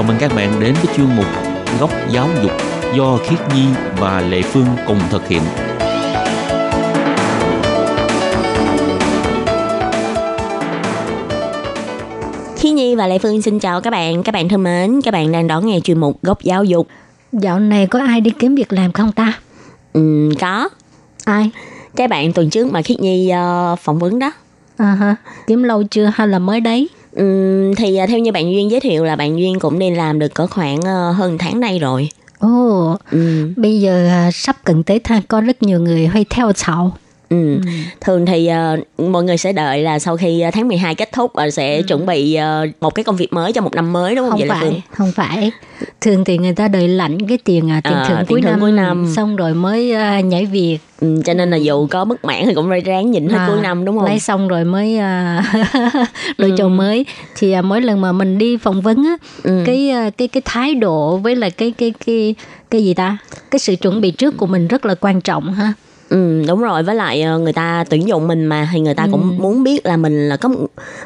Chào mừng các bạn đến với chuyên mục Góc giáo dục do Khiết Nhi và Lệ Phương cùng thực hiện. Khiết Nhi và Lệ Phương xin chào các bạn. Các bạn thân mến, các bạn đang đón nghe chuyên mục Góc giáo dục. Dạo này có ai đi kiếm việc làm không ta? Ừ, có. Ai? Cái bạn tuần trước mà Khiết Nhi uh, phỏng vấn đó. À ha, kiếm lâu chưa hay là mới đấy? Ừ, thì uh, theo như bạn Duyên giới thiệu là bạn Duyên cũng đi làm được có khoảng uh, hơn tháng nay rồi. Ồ, ừ. bây giờ uh, sắp cận Tết ha, có rất nhiều người hay theo chào Ừ. ừ. Thường thì uh, mọi người sẽ đợi là sau khi tháng 12 kết thúc uh, sẽ ừ. chuẩn bị uh, một cái công việc mới cho một năm mới đúng không? Không Vậy phải, là không phải. Thường thì người ta đợi lãnh cái tiền uh, tiền à, thưởng cuối, năm, cuối năm xong rồi mới uh, nhảy việc. Ừ, cho nên là dù có bất mãn thì cũng phải ráng nhịn hết à, cuối năm đúng không? Lấy xong rồi mới uh, đổi ừ. chồng mới thì uh, mỗi lần mà mình đi phỏng vấn á ừ. cái uh, cái cái thái độ với lại cái cái cái cái gì ta? Cái sự chuẩn bị trước của mình rất là quan trọng ha. Ừ đúng rồi với lại ờ, người ta tuyển dụng mình mà thì người ta ừ. cũng muốn biết là mình là có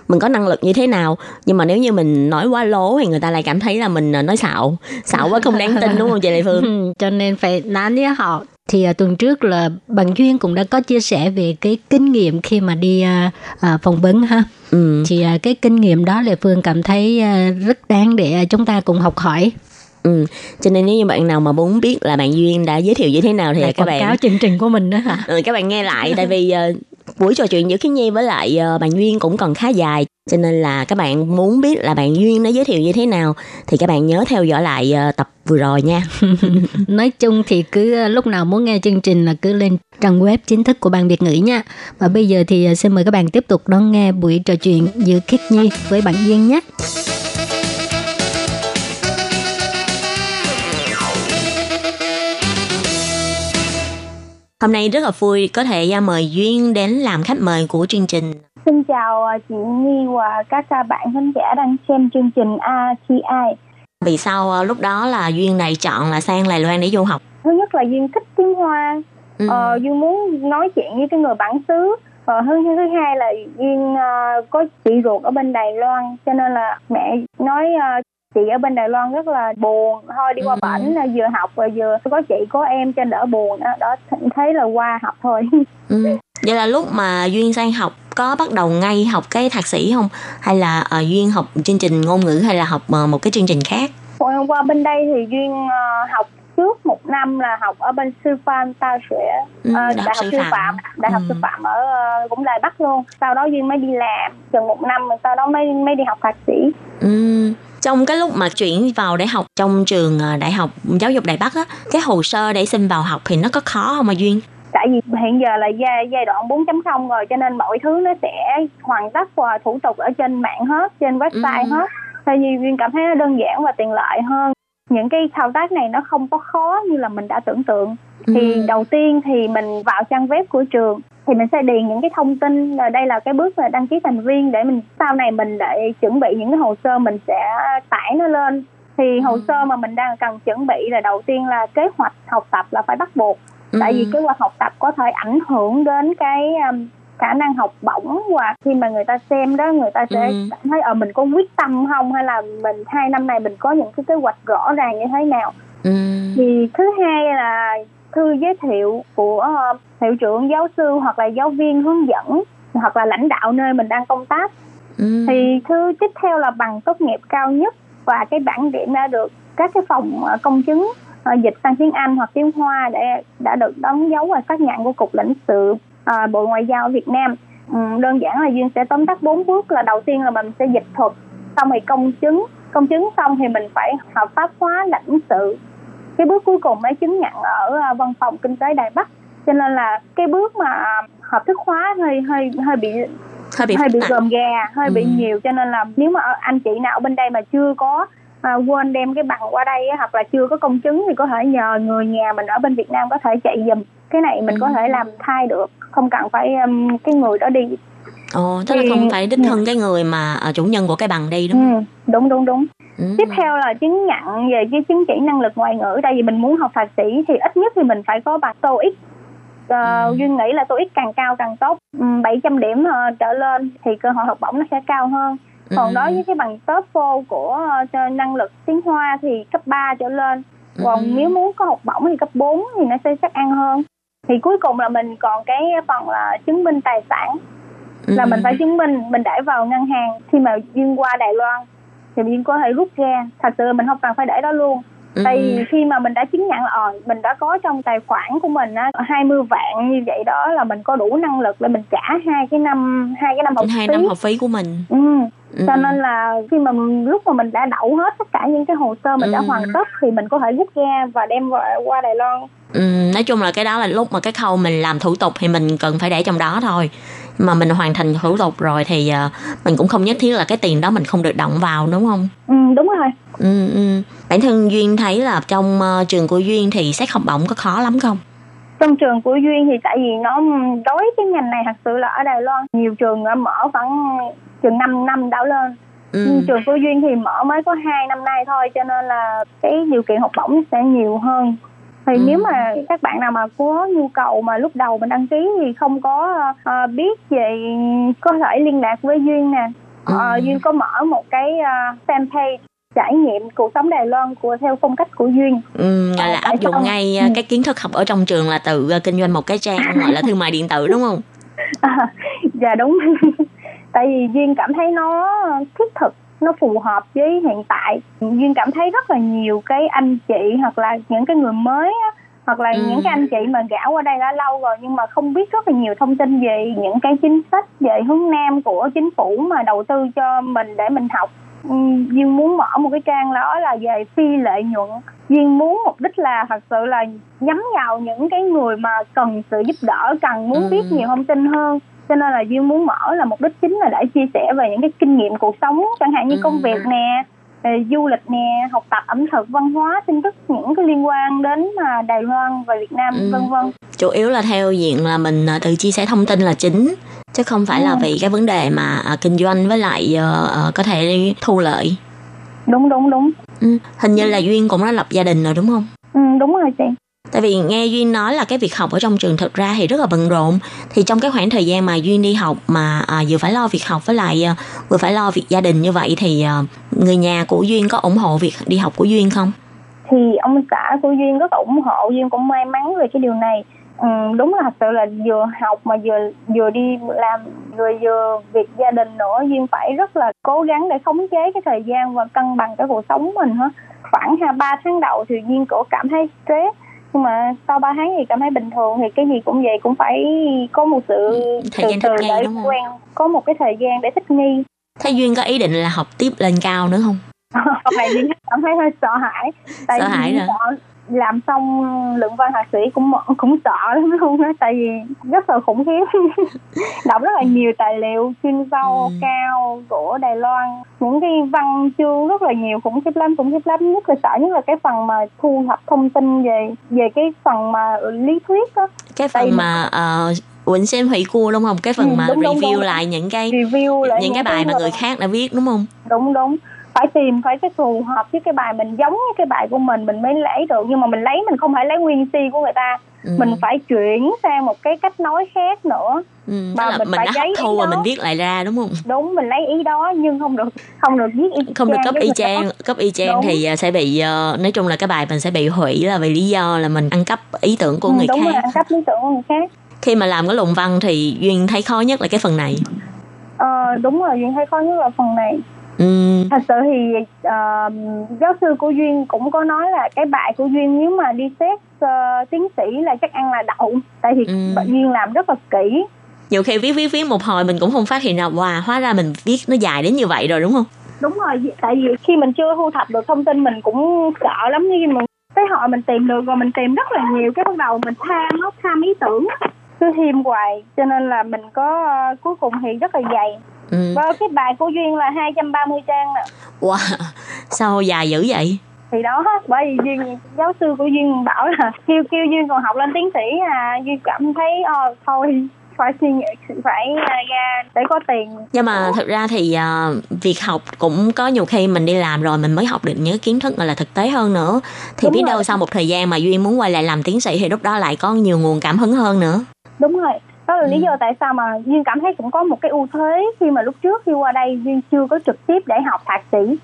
mình có năng lực như thế nào. Nhưng mà nếu như mình nói quá lố thì người ta lại cảm thấy là mình ờ, nói xạo xạo quá không đáng tin đúng không chị Lê Phương? Ừ, cho nên phải nán với họ. Thì uh, tuần trước là bằng duyên cũng đã có chia sẻ về cái kinh nghiệm khi mà đi uh, uh, phỏng vấn ha. Ừ. thì uh, cái kinh nghiệm đó lệ phương cảm thấy uh, rất đáng để uh, chúng ta cùng học hỏi Ừ. Cho nên nếu như bạn nào mà muốn biết là bạn Duyên đã giới thiệu như thế nào thì Lại các bạn cáo chương trình của mình đó hả? Ừ, các bạn nghe lại tại vì uh, buổi trò chuyện giữa Khiết Nhi với lại uh, bạn Duyên cũng còn khá dài cho nên là các bạn muốn biết là bạn Duyên nó giới thiệu như thế nào thì các bạn nhớ theo dõi lại uh, tập vừa rồi nha. Nói chung thì cứ lúc nào muốn nghe chương trình là cứ lên trang web chính thức của ban Việt ngữ nha. Và bây giờ thì xin mời các bạn tiếp tục đón nghe buổi trò chuyện giữa Khiết Nhi với bạn Duyên nhé. Hôm nay rất là vui có thể à, mời Duyên đến làm khách mời của chương trình. Xin chào à, chị Nhi và các bạn khán giả đang xem chương trình ATI. Vì sao à, lúc đó là Duyên này chọn là sang Đài Loan để du học? Thứ nhất là Duyên thích tiếng Hoa. Ừ. Ờ, Duyên muốn nói chuyện với cái người bản xứ. Ờ, thứ, thứ hai là Duyên uh, có chị ruột ở bên Đài Loan cho nên là mẹ nói uh, chị ở bên Đài Loan rất là buồn. Thôi đi qua ừ. bển vừa học rồi vừa có chị có em cho đỡ buồn đó, đó thấy là qua học thôi. Ừ. vậy là lúc mà duyên sang học có bắt đầu ngay học cái thạc sĩ không? Hay là uh, duyên học chương trình ngôn ngữ hay là học uh, một cái chương trình khác? Qua bên đây thì duyên uh, học trước một năm là học ở bên sư phạm tao sẽ ừ, uh, đại, học sư phạm, đại học ừ. sư phạm ở uh, cũng đài bắc luôn. Sau đó duyên mới đi làm chừng một năm sau đó mới mới đi học thạc sĩ. Ừ trong cái lúc mà chuyển vào để học trong trường ờ, đại học giáo dục Đài Bắc á, cái hồ sơ để xin vào học thì nó có khó không mà Duyên? Tại vì hiện giờ là giai, giai đoạn 4.0 rồi cho nên mọi thứ nó sẽ hoàn tất và thủ tục ở trên mạng hết, trên website ừ. hết. Thì Duyên cảm thấy nó đơn giản và tiện lợi hơn. Những cái thao tác này nó không có khó như là mình đã tưởng tượng. Thì ừ. đầu tiên thì mình vào trang web của trường thì mình sẽ điền những cái thông tin là đây là cái bước là đăng ký thành viên để mình sau này mình lại chuẩn bị những cái hồ sơ mình sẽ tải nó lên thì hồ ừ. sơ mà mình đang cần chuẩn bị là đầu tiên là kế hoạch học tập là phải bắt buộc ừ. tại vì kế hoạch học tập có thể ảnh hưởng đến cái um, khả năng học bổng và khi mà người ta xem đó người ta sẽ ừ. cảm thấy ở ờ, mình có quyết tâm không hay là mình hai năm này mình có những cái kế hoạch rõ ràng như thế nào ừ. thì thứ hai là thư giới thiệu của uh, hiệu trưởng giáo sư hoặc là giáo viên hướng dẫn hoặc là lãnh đạo nơi mình đang công tác. Ừ. thì thư tiếp theo là bằng tốt nghiệp cao nhất và cái bản điểm đã được các cái phòng uh, công chứng uh, dịch sang tiếng Anh hoặc tiếng Hoa để đã được đóng dấu và xác nhận của cục lãnh sự uh, bộ ngoại giao Việt Nam. Um, đơn giản là duyên sẽ tóm tắt bốn bước là đầu tiên là mình sẽ dịch thuật xong thì công chứng công chứng xong thì mình phải hợp pháp hóa lãnh sự cái bước cuối cùng mới chứng nhận ở à, văn phòng kinh tế Đài Bắc cho nên là cái bước mà à, hợp thức hóa hơi hơi hơi bị hơi bị, hơi bị gồm gà hơi ừ. bị nhiều cho nên là nếu mà anh chị nào bên đây mà chưa có à, quên đem cái bằng qua đây hoặc là chưa có công chứng thì có thể nhờ người nhà mình ở bên Việt Nam có thể chạy giùm cái này mình ừ. có thể làm thay được không cần phải um, cái người đó đi Ồ, tức thì, là không phải đích thân cái người mà uh, chủ nhân của cái bằng đi đúng không? Ừ, đúng đúng đúng. Ừ. Tiếp theo là chứng nhận về cái chứng chỉ năng lực ngoại ngữ. Tại vì mình muốn học thạc sĩ thì ít nhất thì mình phải có bằng TOEIC. Uh, ừ. Duyên nghĩ là TOEIC càng cao càng tốt. Um, 700 điểm uh, trở lên thì cơ hội học bổng nó sẽ cao hơn. còn ừ. đối với cái bằng TOEFL của uh, năng lực tiếng Hoa thì cấp 3 trở lên còn ừ. nếu muốn có học bổng thì cấp 4 thì nó sẽ chắc ăn hơn thì cuối cùng là mình còn cái phần là chứng minh tài sản là ừ. mình phải chứng minh mình để vào ngân hàng khi mà duyên qua Đài Loan thì duyên có thể rút ra thật sự mình không cần phải để đó luôn Ừ. tại vì khi mà mình đã chứng nhận là ờ, mình đã có trong tài khoản của mình á 20 vạn như vậy đó là mình có đủ năng lực để mình trả hai cái năm hai cái năm học hai phí. năm học phí của mình ừ. ừ. cho nên là khi mà lúc mà mình đã đậu hết tất cả những cái hồ sơ mình ừ. đã hoàn tất thì mình có thể rút ra và đem qua Đài Loan Ừ, nói chung là cái đó là lúc mà cái khâu mình làm thủ tục thì mình cần phải để trong đó thôi mà mình hoàn thành thủ tục rồi thì uh, mình cũng không nhất thiết là cái tiền đó mình không được động vào đúng không? Ừ đúng rồi. Ừ, ừ. bản thân duyên thấy là trong uh, trường của duyên thì xét học bổng có khó lắm không? Trong trường của duyên thì tại vì nó đối cái ngành này thật sự là ở đài loan nhiều trường mở khoảng chừng 5 năm đảo lên. Ừ. nhưng trường của duyên thì mở mới có hai năm nay thôi cho nên là cái điều kiện học bổng sẽ nhiều hơn thì ừ. nếu mà các bạn nào mà có nhu cầu mà lúc đầu mình đăng ký thì không có uh, biết về có thể liên lạc với duyên nè ừ. uh, duyên có mở một cái uh, fanpage trải nghiệm cuộc sống Đài Loan của theo phong cách của duyên. Ừ, là, là áp dụng ngay ừ. các kiến thức học ở trong trường là tự kinh doanh một cái trang gọi là thương mại điện tử đúng không? À, dạ đúng. Tại vì duyên cảm thấy nó thiết thực nó phù hợp với hiện tại duyên cảm thấy rất là nhiều cái anh chị hoặc là những cái người mới á, hoặc là ừ. những cái anh chị mà gã qua đây đã lâu rồi nhưng mà không biết rất là nhiều thông tin về những cái chính sách về hướng nam của chính phủ mà đầu tư cho mình để mình học ừ, duyên muốn mở một cái trang đó là về phi lợi nhuận duyên muốn mục đích là thật sự là nhắm vào những cái người mà cần sự giúp đỡ cần muốn ừ. biết nhiều thông tin hơn cho nên là duyên muốn mở là mục đích chính là để chia sẻ về những cái kinh nghiệm cuộc sống chẳng hạn như ừ. công việc nè về du lịch nè học tập ẩm thực văn hóa tin tức những cái liên quan đến mà Đài Loan và Việt Nam ừ. vân vân chủ yếu là theo diện là mình à, tự chia sẻ thông tin là chính chứ không phải ừ. là vì cái vấn đề mà uh, kinh doanh với lại uh, uh, có thể thu lợi đúng đúng đúng ừ. hình như là duyên cũng đã lập gia đình rồi đúng không ừ đúng rồi chị tại vì nghe duyên nói là cái việc học ở trong trường thực ra thì rất là bận rộn. Thì trong cái khoảng thời gian mà duyên đi học mà à, vừa phải lo việc học với lại à, vừa phải lo việc gia đình như vậy thì à, người nhà của duyên có ủng hộ việc đi học của duyên không? Thì ông xã của duyên rất là ủng hộ. Duyên cũng may mắn về cái điều này. Ừ, đúng là thật sự là vừa học mà vừa vừa đi làm rồi vừa việc gia đình nữa. Duyên phải rất là cố gắng để khống chế cái thời gian và cân bằng cái cuộc sống mình hết khoảng hai ba tháng đầu thì duyên cổ cảm thấy stress nhưng mà sau 3 tháng thì cảm thấy bình thường thì cái gì cũng vậy cũng phải có một sự ừ, thời gian từ từ để quen có một cái thời gian để thích nghi. Thế duyên có ý định là học tiếp lên cao nữa không? Học này duyên cảm thấy hơi sợ hãi. Tại sợ hãi rồi làm xong luận văn thạc sĩ cũng cũng sợ lắm luôn á tại vì rất là khủng khiếp đọc rất là nhiều tài liệu chuyên sâu ừ. cao của Đài Loan những cái văn chương rất là nhiều khủng khiếp lắm khủng khiếp lắm nhất là sợ nhất là cái phần mà thu thập thông tin về về cái phần mà lý thuyết á cái phần tại mà uh, Quỳnh xem hủy cua đúng không? Cái phần ừ, mà đúng, review đúng, đúng. lại những cái review lại những, những cái bài mà người khác đã viết đúng không? Đúng đúng phải tìm phải cái phù hợp với cái bài mình giống với cái bài của mình mình mới lấy được. Nhưng mà mình lấy mình không phải lấy nguyên si của người ta. Ừ. mình phải chuyển sang một cái cách nói khác nữa. Ừ, mà mình, mình phải đã hấp thu và mình viết lại ra đúng không? Đúng mình lấy ý đó nhưng không được không được viết y không được cấp y chang cấp y chang thì à, sẽ bị uh, nói chung là cái bài mình sẽ bị hủy là vì lý do là mình ăn cắp ý tưởng của ừ, người đúng khác. rồi, ăn cắp ý tưởng của người khác. Khi mà làm cái luận văn thì duyên thấy khó nhất là cái phần này. Ờ đúng rồi duyên thấy khó nhất là phần này Ừ. thật sự thì uh, giáo sư của duyên cũng có nói là cái bài của duyên nếu mà đi xét uh, tiến sĩ là chắc ăn là đậu tại vì ừ. duyên làm rất là kỹ nhiều khi viết viết viết một hồi mình cũng không phát hiện ra wow hóa ra mình viết nó dài đến như vậy rồi đúng không đúng rồi tại vì khi mình chưa thu thập được thông tin mình cũng sợ lắm nhưng mà tới hồi mình tìm được rồi mình tìm rất là nhiều cái bắt đầu mình tham nó tham ý tưởng cứ thêm hoài cho nên là mình có uh, cuối cùng thì rất là dày ừ. và cái bài của duyên là 230 trang nè. Wow sao dài dữ vậy? Thì đó bởi vì duyên giáo sư của duyên bảo là kêu kêu duyên còn học lên tiến sĩ à. Duyên cảm thấy ờ thôi phải suy nghĩ phải ra để có tiền. Nhưng mà thực ra thì uh, việc học cũng có nhiều khi mình đi làm rồi mình mới học được những kiến thức gọi là thực tế hơn nữa. Thì Đúng biết rồi. đâu sau một thời gian mà duyên muốn quay lại làm tiến sĩ thì lúc đó lại có nhiều nguồn cảm hứng hơn nữa. Đúng rồi đó là ừ. lý do tại sao mà duyên cảm thấy cũng có một cái ưu thế khi mà lúc trước khi qua đây duyên chưa có trực tiếp để học thạc sĩ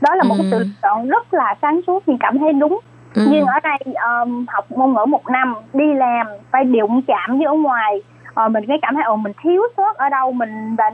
đó là một ừ. cái sự lựa chọn rất là sáng suốt duyên cảm thấy đúng ừ. nhưng ở đây um, học ngôn ngữ một năm đi làm phải đụng chạm với ở ngoài uh, mình mới cảm thấy ồ mình thiếu sót ở đâu mình và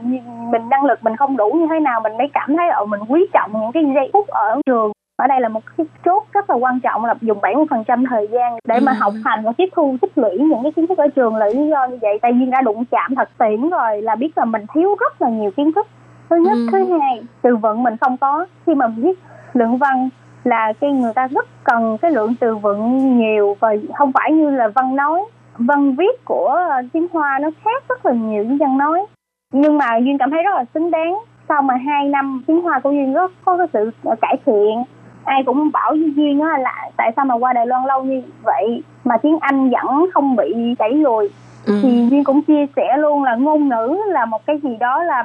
mình năng lực mình không đủ như thế nào mình mới cảm thấy ồ mình quý trọng những cái giây phút ở trường ở đây là một cái chốt rất là quan trọng là dùng 70% thời gian để mà ừ. học hành và tiếp thu tích lũy những cái kiến thức ở trường. Là lý do như vậy tại vì đã đụng chạm thật tiễn rồi là biết là mình thiếu rất là nhiều kiến thức. Thứ nhất. Ừ. thứ hai từ vựng mình không có. Khi mà viết lượng văn là cái người ta rất cần cái lượng từ vựng nhiều và không phải như là văn nói văn viết của tiếng hoa nó khác rất là nhiều với văn nói. Nhưng mà duyên cảm thấy rất là xứng đáng. Sau mà hai năm tiếng hoa của duyên rất có cái sự cải thiện ai cũng bảo với duyên á là tại sao mà qua đài loan lâu như vậy mà tiếng anh vẫn không bị chảy lùi ừ. thì duyên cũng chia sẻ luôn là ngôn ngữ là một cái gì đó là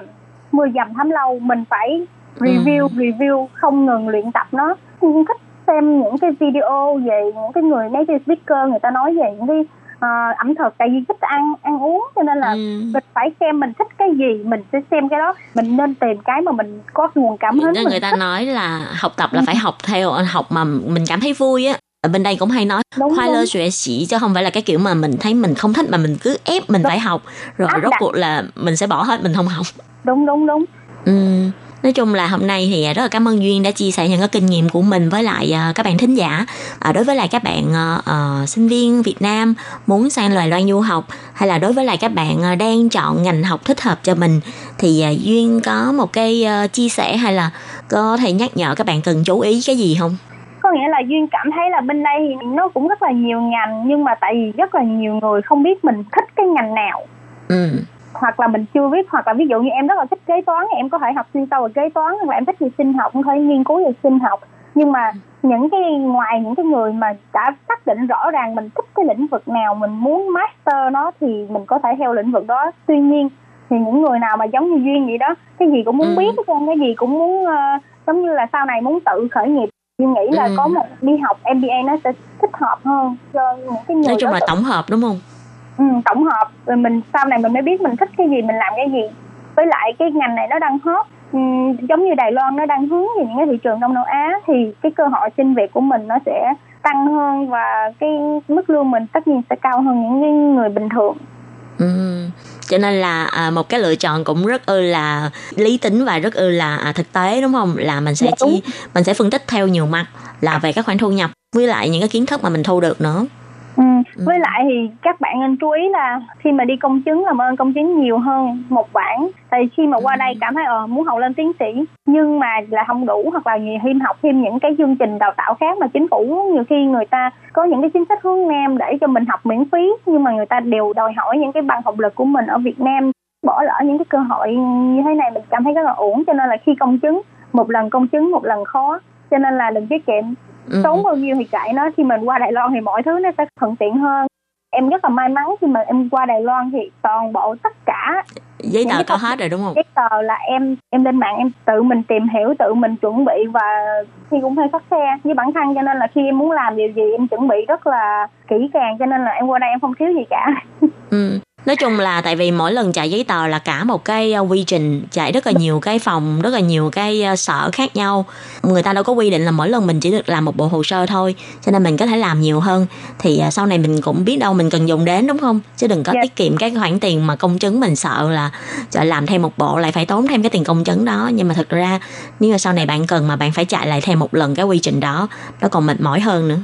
mưa dầm thấm lâu mình phải review ừ. review không ngừng luyện tập nó duyên thích xem những cái video về những cái người native speaker người ta nói về những cái uh, ẩm thực tại vì thích ăn ăn uống cho nên là ừ. mình phải xem mình thích cái gì mình sẽ xem cái đó. Mình nên tìm cái mà mình có nguồn cảm hứng người ta thích. nói là học tập là phải học theo học mà mình cảm thấy vui á. Ở bên đây cũng hay nói khoai lơ xuệ sĩ chứ không phải là cái kiểu mà mình thấy mình không thích mà mình cứ ép mình đúng. phải học. Rồi rốt cuộc là mình sẽ bỏ hết mình không học. Đúng đúng đúng. Ừ nói chung là hôm nay thì rất là cảm ơn duyên đã chia sẻ những cái kinh nghiệm của mình với lại uh, các bạn thính giả. Uh, đối với lại các bạn uh, sinh viên Việt Nam muốn sang loài loan du học hay là đối với lại các bạn uh, đang chọn ngành học thích hợp cho mình thì uh, duyên có một cái uh, chia sẻ hay là có thể nhắc nhở các bạn cần chú ý cái gì không? Có nghĩa là duyên cảm thấy là bên đây nó cũng rất là nhiều ngành nhưng mà tại vì rất là nhiều người không biết mình thích cái ngành nào. Ừ hoặc là mình chưa biết hoặc là ví dụ như em rất là thích kế toán em có thể học chuyên sâu về kế toán và em thích về sinh học cũng có thể nghiên cứu về sinh học nhưng mà những cái ngoài những cái người mà đã xác định rõ ràng mình thích cái lĩnh vực nào mình muốn master nó thì mình có thể theo lĩnh vực đó tuy nhiên thì những người nào mà giống như duyên vậy đó cái gì cũng muốn ừ. biết cái gì cũng muốn uh, giống như là sau này muốn tự khởi nghiệp duyên nghĩ là ừ. có một đi học MBA nó sẽ thích hợp hơn cho những cái người nói chung là tổng hợp đúng không ừ, tổng hợp. Rồi mình sau này mình mới biết mình thích cái gì mình làm cái gì. Với lại cái ngành này nó đang hot. Ừ, giống như Đài Loan nó đang hướng về những cái thị trường Đông Nam Á thì cái cơ hội xin việc của mình nó sẽ tăng hơn và cái mức lương mình tất nhiên sẽ cao hơn những người bình thường. Ừ cho nên là à, một cái lựa chọn cũng rất ư là lý tính và rất ư là à, thực tế đúng không? Là mình sẽ chỉ mình sẽ phân tích theo nhiều mặt là về các khoản thu nhập với lại những cái kiến thức mà mình thu được nữa Ừ. ừ. Với lại thì các bạn nên chú ý là khi mà đi công chứng làm ơn công chứng nhiều hơn một bản. Tại khi mà qua ừ. đây cảm thấy ờ muốn học lên tiến sĩ nhưng mà là không đủ hoặc là nhiều thêm học thêm những cái chương trình đào tạo khác mà chính phủ nhiều khi người ta có những cái chính sách hướng nam để cho mình học miễn phí nhưng mà người ta đều đòi hỏi những cái bằng học lực của mình ở Việt Nam bỏ lỡ những cái cơ hội như thế này mình cảm thấy rất là ổn cho nên là khi công chứng một lần công chứng một lần khó cho nên là đừng tiết kiệm ừ. tốn bao nhiêu thì chạy nó. Khi mình qua Đài Loan thì mọi thứ nó sẽ thuận tiện hơn. Em rất là may mắn khi mà em qua Đài Loan thì toàn bộ tất cả giấy tờ có hết rồi đúng không? giấy tờ là em em lên mạng em tự mình tìm hiểu tự mình chuẩn bị và khi cũng hơi khắc khe với bản thân. Cho nên là khi em muốn làm điều gì em chuẩn bị rất là kỹ càng. Cho nên là em qua đây em không thiếu gì cả. Ừ nói chung là tại vì mỗi lần chạy giấy tờ là cả một cái ờ, quy trình chạy rất là nhiều cái phòng rất là nhiều cái ờ, sở khác nhau người ta đâu có quy định là mỗi lần mình chỉ được làm một bộ hồ sơ thôi cho nên mình có thể làm nhiều hơn thì ờ, sau này mình cũng biết đâu mình cần dùng đến đúng không chứ đừng có yeah. Dạ. tiết kiệm cái khoản tiền mà công chứng mình sợ là làm thêm một bộ lại phải tốn thêm cái tiền công chứng đó nhưng mà thực ra nếu mà sau này bạn cần mà bạn phải chạy lại thêm một lần cái quy trình đó nó còn mệt mỏi hơn nữa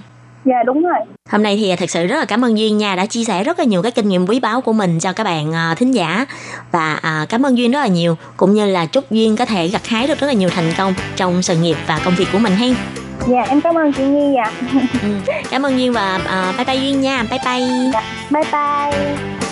Dạ đúng rồi. Hôm nay thì thật sự rất là cảm ơn Duyên nha đã chia sẻ rất là nhiều cái kinh nghiệm quý báu của mình cho các bạn uh, thính giả và uh, cảm ơn Duyên rất là nhiều cũng như là chúc Duyên có thể gặt hái được rất là nhiều thành công trong sự nghiệp và công việc của mình hen. Dạ em cảm ơn chị Nhi dạ. ừ, cảm ơn Duyên và uh, bye bye Duyên nha. Bye bye. Dạ, bye bye.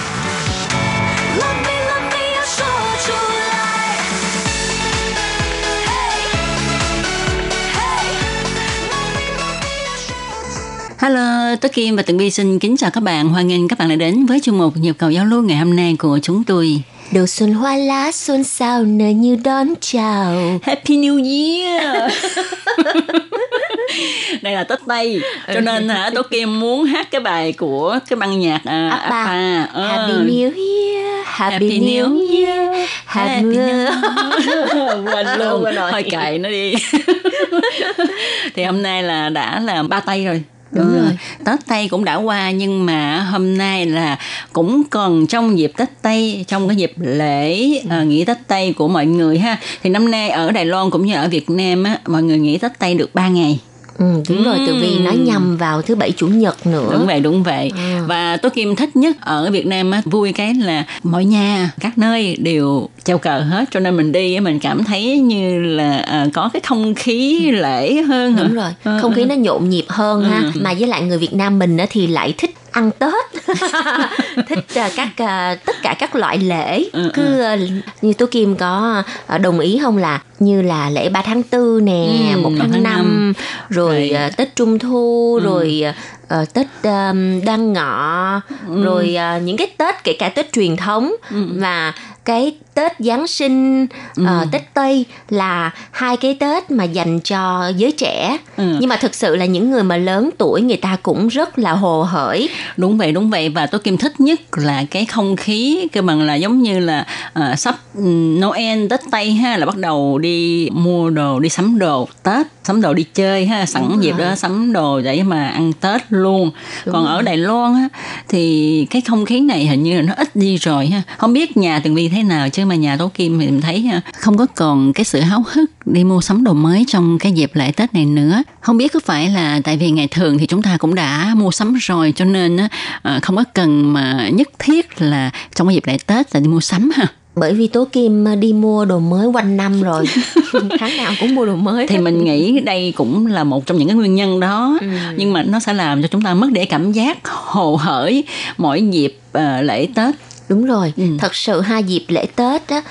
Hello, Tố Kim và Tường Vi xin kính chào các bạn. Hoan nghênh các bạn đã đến với chương mục nhịp cầu giao lưu ngày hôm nay của chúng tôi. Đầu xuân hoa lá xuân sao nở như đón chào. Happy New Year! Đây là Tết Tây. Cho nên hả Tố Kim muốn hát cái bài của cái băng nhạc uh, Appa, Appa. Uh. Happy New Year Happy, Happy New Year Happy New Year. Quên luôn Thôi kệ nó đi. Thì hôm nay là đã là ba Tây rồi Đúng ừ. rồi. Tết Tây cũng đã qua nhưng mà hôm nay là cũng còn trong dịp Tết Tây, trong cái dịp lễ uh, nghỉ Tết Tây của mọi người ha. Thì năm nay ở Đài Loan cũng như ở Việt Nam á, mọi người nghỉ Tết Tây được 3 ngày. Ừ, đúng ừ. rồi từ vì nó nhằm vào thứ bảy chủ nhật nữa đúng vậy đúng vậy ừ. và tôi kim thích nhất ở việt nam á vui cái là mọi nhà các nơi đều treo cờ hết cho nên mình đi mình cảm thấy như là uh, có cái không khí lễ hơn đúng rồi ừ. không khí nó nhộn nhịp hơn ừ. ha mà với lại người việt nam mình á thì lại thích ăn tết. Thích uh, các uh, tất cả các loại lễ. Ừ, cứ uh, như tú kim có uh, đồng ý không là như là lễ 3 tháng 4 nè, ừ, 1 tháng, tháng 5, 5 rồi uh, Tết Trung thu ừ. rồi uh, Tết um, Đăng Ngọ ừ. rồi uh, những cái Tết kể cả Tết truyền thống ừ. và cái Tết Giáng sinh, ừ. uh, Tết Tây là hai cái Tết mà dành cho giới trẻ. Ừ. Nhưng mà thực sự là những người mà lớn tuổi người ta cũng rất là hồ hởi. Đúng vậy, đúng vậy và tôi kim thích nhất là cái không khí cái bằng là giống như là uh, sắp Noel Tết Tây ha là bắt đầu đi mua đồ, đi sắm đồ Tết, sắm đồ đi chơi ha, sẵn dịp đó sắm đồ để mà ăn Tết luôn. Đúng Còn rồi. ở Đài Loan á thì cái không khí này hình như là nó ít đi rồi ha. Không biết nhà từng vi thế nào chứ mà nhà Tố Kim thì mình thấy không có còn cái sự háo hức đi mua sắm đồ mới trong cái dịp lễ Tết này nữa. Không biết có phải là tại vì ngày thường thì chúng ta cũng đã mua sắm rồi cho nên ờ, không có cần mà nhất thiết là trong cái dịp lễ Tết là đi mua sắm ha bởi vì tố kim đi mua đồ mới quanh năm rồi. Tháng nào cũng mua đồ mới thì mình nghĩ đây cũng là một trong những cái nguyên nhân đó. Ừ. nhưng mà nó sẽ làm cho chúng ta mất để cảm giác hồ hởi mỗi dịp uh, lễ tết đúng rồi ừ. thật sự hai dịp lễ tết á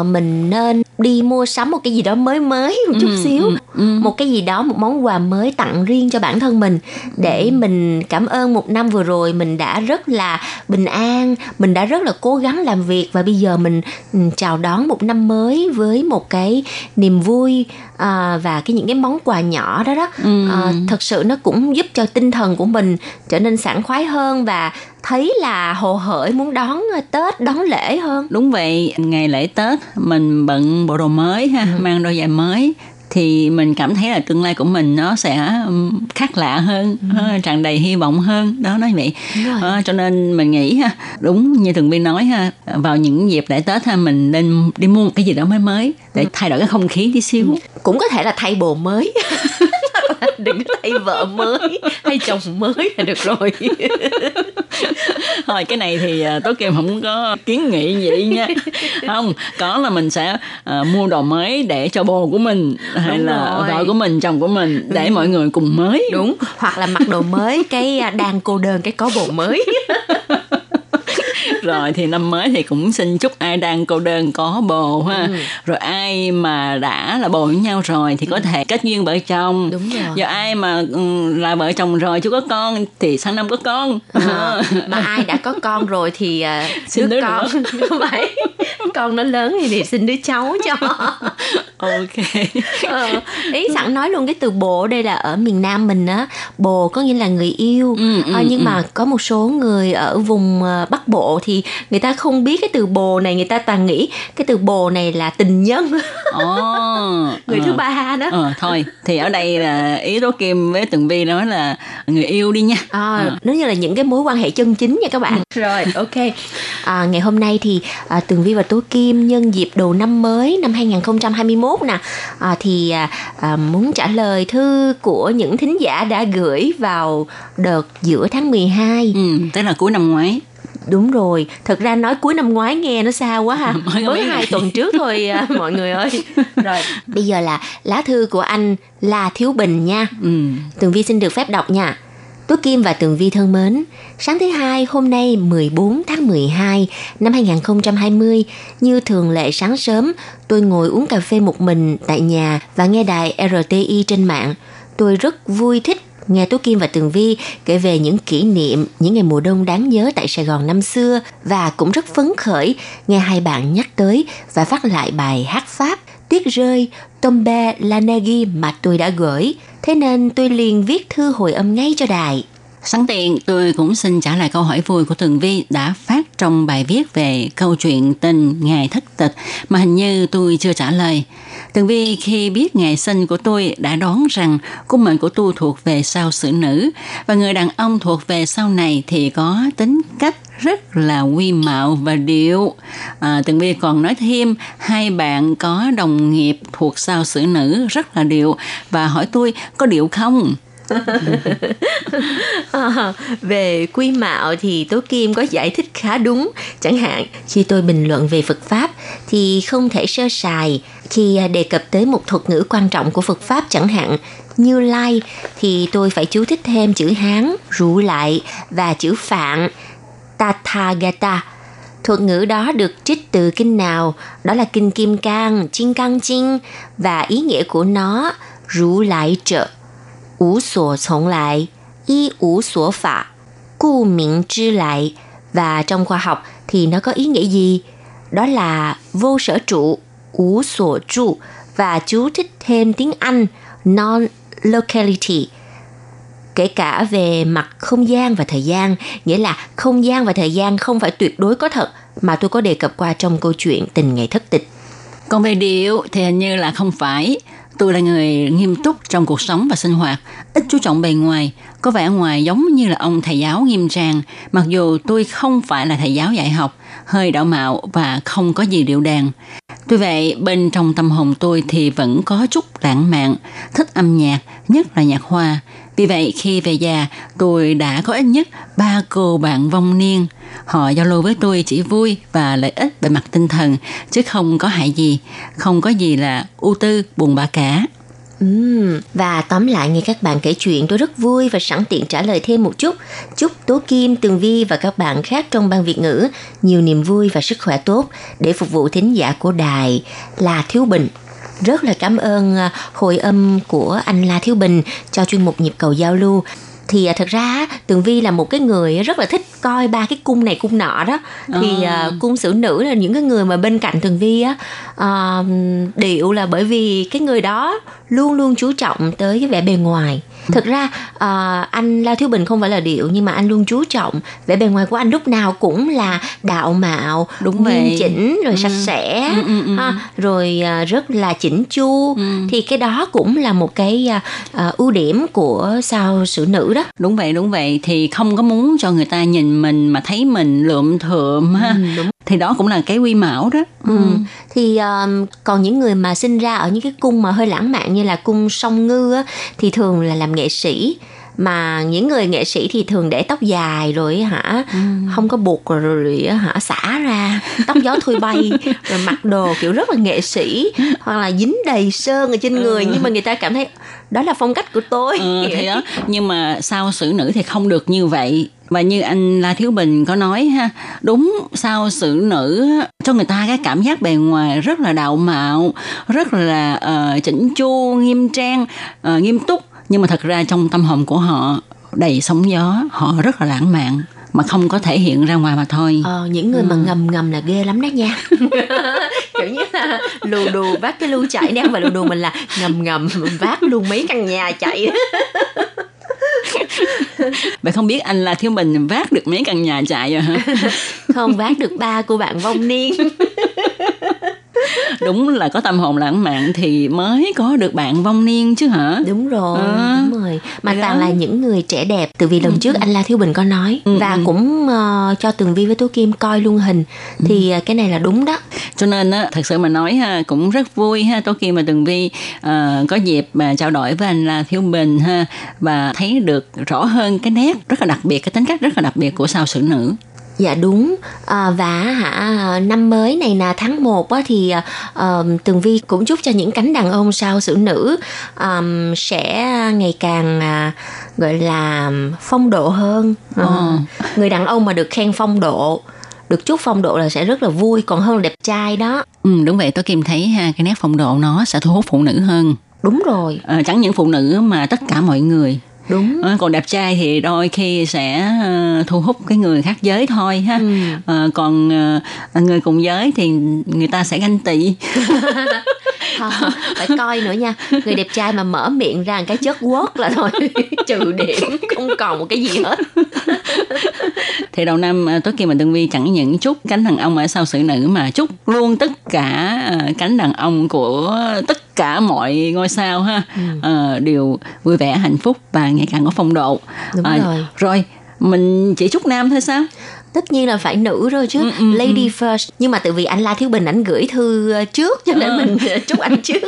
uh, mình nên đi mua sắm một cái gì đó mới mới một chút ừ, xíu ừ, ừ. một cái gì đó một món quà mới tặng riêng cho bản thân mình để ừ. mình cảm ơn một năm vừa rồi mình đã rất là bình an mình đã rất là cố gắng làm việc và bây giờ mình ừ, chào đón một năm mới với một cái niềm vui à, và cái những cái món quà nhỏ đó đó ừ. à, thật sự nó cũng giúp cho tinh thần của mình trở nên sảng khoái hơn và thấy là hồ hởi muốn đón Tết đón lễ hơn đúng vậy ngày lễ Tết mình bận bộ đồ mới ha ừ. mang đôi giày mới thì mình cảm thấy là tương lai của mình nó sẽ khác lạ hơn ừ. tràn đầy hy vọng hơn đó nói vậy à, cho nên mình nghĩ ha đúng như thường viên nói ha vào những dịp lễ tết ha mình nên đi mua một cái gì đó mới mới để ừ. thay đổi cái không khí tí xíu ừ. cũng có thể là thay bồ mới đừng thay vợ mới hay chồng mới là được rồi thôi cái này thì uh, tố kim không có kiến nghị vậy nha không có là mình sẽ uh, mua đồ mới để cho bồ của mình hay đúng là rồi. vợ của mình chồng của mình để ừ. mọi người cùng mới đúng hoặc là mặc đồ mới cái à, đang cô đơn cái có bồ mới rồi thì năm mới thì cũng xin chúc ai đang cô đơn có bồ ha. Ừ. rồi ai mà đã là bồ với nhau rồi thì có ừ. thể kết duyên vợ chồng. Đúng rồi. Giờ ai mà ừ, là vợ chồng rồi chưa có con thì sang năm có con. À, mà ai đã có con rồi thì uh, xin đứa, đứa con phải con nó lớn thì, thì xin đứa cháu cho. Ok. Ờ, ý sẵn nói luôn cái từ bộ đây là ở miền nam mình á bồ có nghĩa là người yêu. Ừ, ừ, à, nhưng ừ. mà có một số người ở vùng uh, bắc bộ thì người ta không biết cái từ bồ này người ta toàn nghĩ cái từ bồ này là tình nhân. Oh, người ờ. thứ ba đó. Ờ, thôi thì ở đây là ý tố kim với tường vi nói là người yêu đi nha. À, Ờ. nếu như là những cái mối quan hệ chân chính nha các bạn. Rồi ok. À, ngày hôm nay thì à, tường vi và tố kim nhân dịp đầu năm mới năm 2021 nè. À, thì à, à, muốn trả lời thư của những thính giả đã gửi vào đợt giữa tháng 12 ừ, tức là cuối năm ngoái Đúng rồi, thật ra nói cuối năm ngoái nghe nó xa quá ha. Mới Mới hai tuần trước thôi à, mọi người ơi. Rồi, bây giờ là lá thư của anh La Thiếu Bình nha. ừ. Tường Vi xin được phép đọc nha. Tú Kim và Tường Vi thân mến, sáng thứ hai hôm nay 14 tháng 12 năm 2020, như thường lệ sáng sớm, tôi ngồi uống cà phê một mình tại nhà và nghe đài RTI trên mạng. Tôi rất vui thích nghe Tú Kim và Tường Vi kể về những kỷ niệm, những ngày mùa đông đáng nhớ tại Sài Gòn năm xưa và cũng rất phấn khởi nghe hai bạn nhắc tới và phát lại bài hát Pháp Tuyết rơi, Tombe Lanagi mà tôi đã gửi. Thế nên tôi liền viết thư hồi âm ngay cho đài. Sẵn tiện, tôi cũng xin trả lời câu hỏi vui của Tường Vi đã phát trong bài viết về câu chuyện tình ngày thất tịch mà hình như tôi chưa trả lời. Tường Vi khi biết ngày sinh của tôi đã đoán rằng cung mệnh của tôi thuộc về sao sử nữ và người đàn ông thuộc về sau này thì có tính cách rất là quy mạo và điệu. À, Tường Vi còn nói thêm hai bạn có đồng nghiệp thuộc sao sử nữ rất là điệu và hỏi tôi có điệu không? À, về quy mạo thì Tố Kim có giải thích khá đúng. Chẳng hạn khi tôi bình luận về Phật Pháp thì không thể sơ sài. Khi à, đề cập tới một thuật ngữ quan trọng của Phật Pháp chẳng hạn như Lai thì tôi phải chú thích thêm chữ Hán, rủ lại và chữ Phạn, Tathagata. Thuật ngữ đó được trích từ kinh nào? Đó là kinh Kim Cang, Chinh Cang Chinh và ý nghĩa của nó rủ lại trợ 无所从来，一无所法，故名之来. Và trong khoa học thì nó có ý nghĩa gì? Đó là vô sở trụ, ủ所trụ và chú thích thêm tiếng Anh non-locality kể cả về mặt không gian và thời gian, nghĩa là không gian và thời gian không phải tuyệt đối có thật mà tôi có đề cập qua trong câu chuyện tình ngày thất tịch. Còn về điệu thì hình như là không phải. Tôi là người nghiêm túc trong cuộc sống và sinh hoạt, ít chú trọng bề ngoài, có vẻ ngoài giống như là ông thầy giáo nghiêm trang, mặc dù tôi không phải là thầy giáo dạy học, hơi đạo mạo và không có gì điệu đàn. Tuy vậy, bên trong tâm hồn tôi thì vẫn có chút lãng mạn, thích âm nhạc, nhất là nhạc hoa. Vì vậy, khi về già, tôi đã có ít nhất ba cô bạn vong niên. Họ giao lưu với tôi chỉ vui và lợi ích về mặt tinh thần, chứ không có hại gì, không có gì là ưu tư, buồn bã cả. Uhm, và tóm lại nghe các bạn kể chuyện tôi rất vui và sẵn tiện trả lời thêm một chút. Chúc Tố Kim, Tường Vi và các bạn khác trong ban Việt ngữ nhiều niềm vui và sức khỏe tốt để phục vụ thính giả của đài là Thiếu Bình. Rất là cảm ơn à, hồi âm của anh La Thiếu Bình cho chuyên mục nhịp cầu giao lưu. Thì à, thật ra tường vi là một cái người rất là thích coi ba cái cung này cung nọ đó. Thì Ờ. à, cung xử nữ là những cái người mà bên cạnh tường vi á. À, điệu là bởi vì cái người đó luôn luôn chú trọng tới cái vẻ bề ngoài thực ra à, anh La Thiếu Bình không phải là điệu nhưng mà anh luôn chú trọng vẻ bề ngoài của anh lúc nào cũng là đạo mạo Đúng nghiêm chỉnh rồi Ừ. sạch sẽ Ừ, ừ, ừ. ha, rồi à, rất là chỉnh chu thì cái đó cũng là một cái à, à, ưu điểm của sao xử nữ đó Đúng vậy, đúng vậy. Thì không có muốn cho người ta nhìn mình mà thấy mình lượm thượm ha. Thì đó cũng là cái quy mạo đó. Ừ. Thì um, còn những người mà sinh ra ở những cái cung mà hơi lãng mạn như là cung song ngư á, thì thường là làm nghệ sĩ. Mà những người nghệ sĩ thì thường để tóc dài rồi hả không có buộc rồi, rồi, hả xả ra tóc gió thui bay rồi mặc đồ kiểu rất là nghệ sĩ hoặc là dính đầy sơn ở trên người. Nhưng mà người ta cảm thấy đó là phong cách của tôi. Ừ, thì đó. Nhưng mà sao xử nữ thì không được như vậy? Và như anh La Thiếu Bình có nói ha đúng sao xử nữ cho người ta cái cảm giác bề ngoài rất là đạo mạo rất là ờ, chỉnh chu nghiêm trang ờ, nghiêm túc nhưng mà thật ra trong tâm hồn của họ đầy sóng gió họ rất là lãng mạn mà không có thể hiện ra ngoài mà thôi. Ờ, những người mà ngầm ngầm là ghê lắm đó nha. Kiểu như là lù đù vác cái lưu chạy đang và lù đù mình là ngầm ngầm vác luôn mấy căn nhà chạy. Vậy không biết anh là thiếu bình vác được mấy căn nhà chạy rồi hả? Không vác được ba của bạn vong niên đúng là có tâm hồn lãng mạn thì mới có được bạn vong niên chứ hả đúng rồi à, đúng rồi mà toàn là những người trẻ đẹp từ vì lần ừ. trước anh la thiếu bình có nói ừ, và ừ. cũng uh, cho tường vi với tố kim coi luôn hình ừ. thì uh, cái này là đúng đó cho nên á thật sự mà nói ha cũng rất vui ha tố kim và tường vi uh, có dịp mà trao đổi với anh la thiếu bình ha và thấy được rõ hơn cái nét rất là đặc biệt cái tính cách rất là đặc biệt của sao sử nữ Dạ đúng à, và hả năm mới này là tháng 1 á, thì uh, Tường Vi cũng chúc cho những cánh đàn ông sao xử nữ um, sẽ ngày càng uh, gọi là phong độ hơn. Uh, ừ. Người đàn ông mà được khen phong độ được chúc phong độ là sẽ rất là vui còn hơn đẹp trai đó. Ừ đúng vậy tôi Kim thấy ha cái nét phong độ nó sẽ thu hút phụ nữ hơn. Đúng rồi. À, chẳng những phụ nữ mà tất cả mọi người đúng. À, còn đẹp trai thì đôi khi sẽ uh, thu hút cái người khác giới thôi ha. Ừ. à, còn người cùng giới thì người ta sẽ ganh tị phải coi nữa nha. Người đẹp trai mà mở miệng ra cái chất quất là thôi trừ điểm không còn một cái gì hết. Thì đầu năm tối kia mà Tân Vi chẳng những chúc cánh đàn ông ở sau xử nữ mà chúc luôn tất cả cánh đàn ông của tất cả mọi ngôi sao ha. Ừ. uh, đều vui vẻ hạnh phúc và ngày càng có phong độ. Đúng uh, rồi. rồi mình chỉ chúc nam thôi sao tất nhiên là phải nữ rồi chứ ừ, ừ, lady ừ. first nhưng mà tự vì anh la thiếu bình ảnh gửi thư trước cho nên ừ. mình chúc anh trước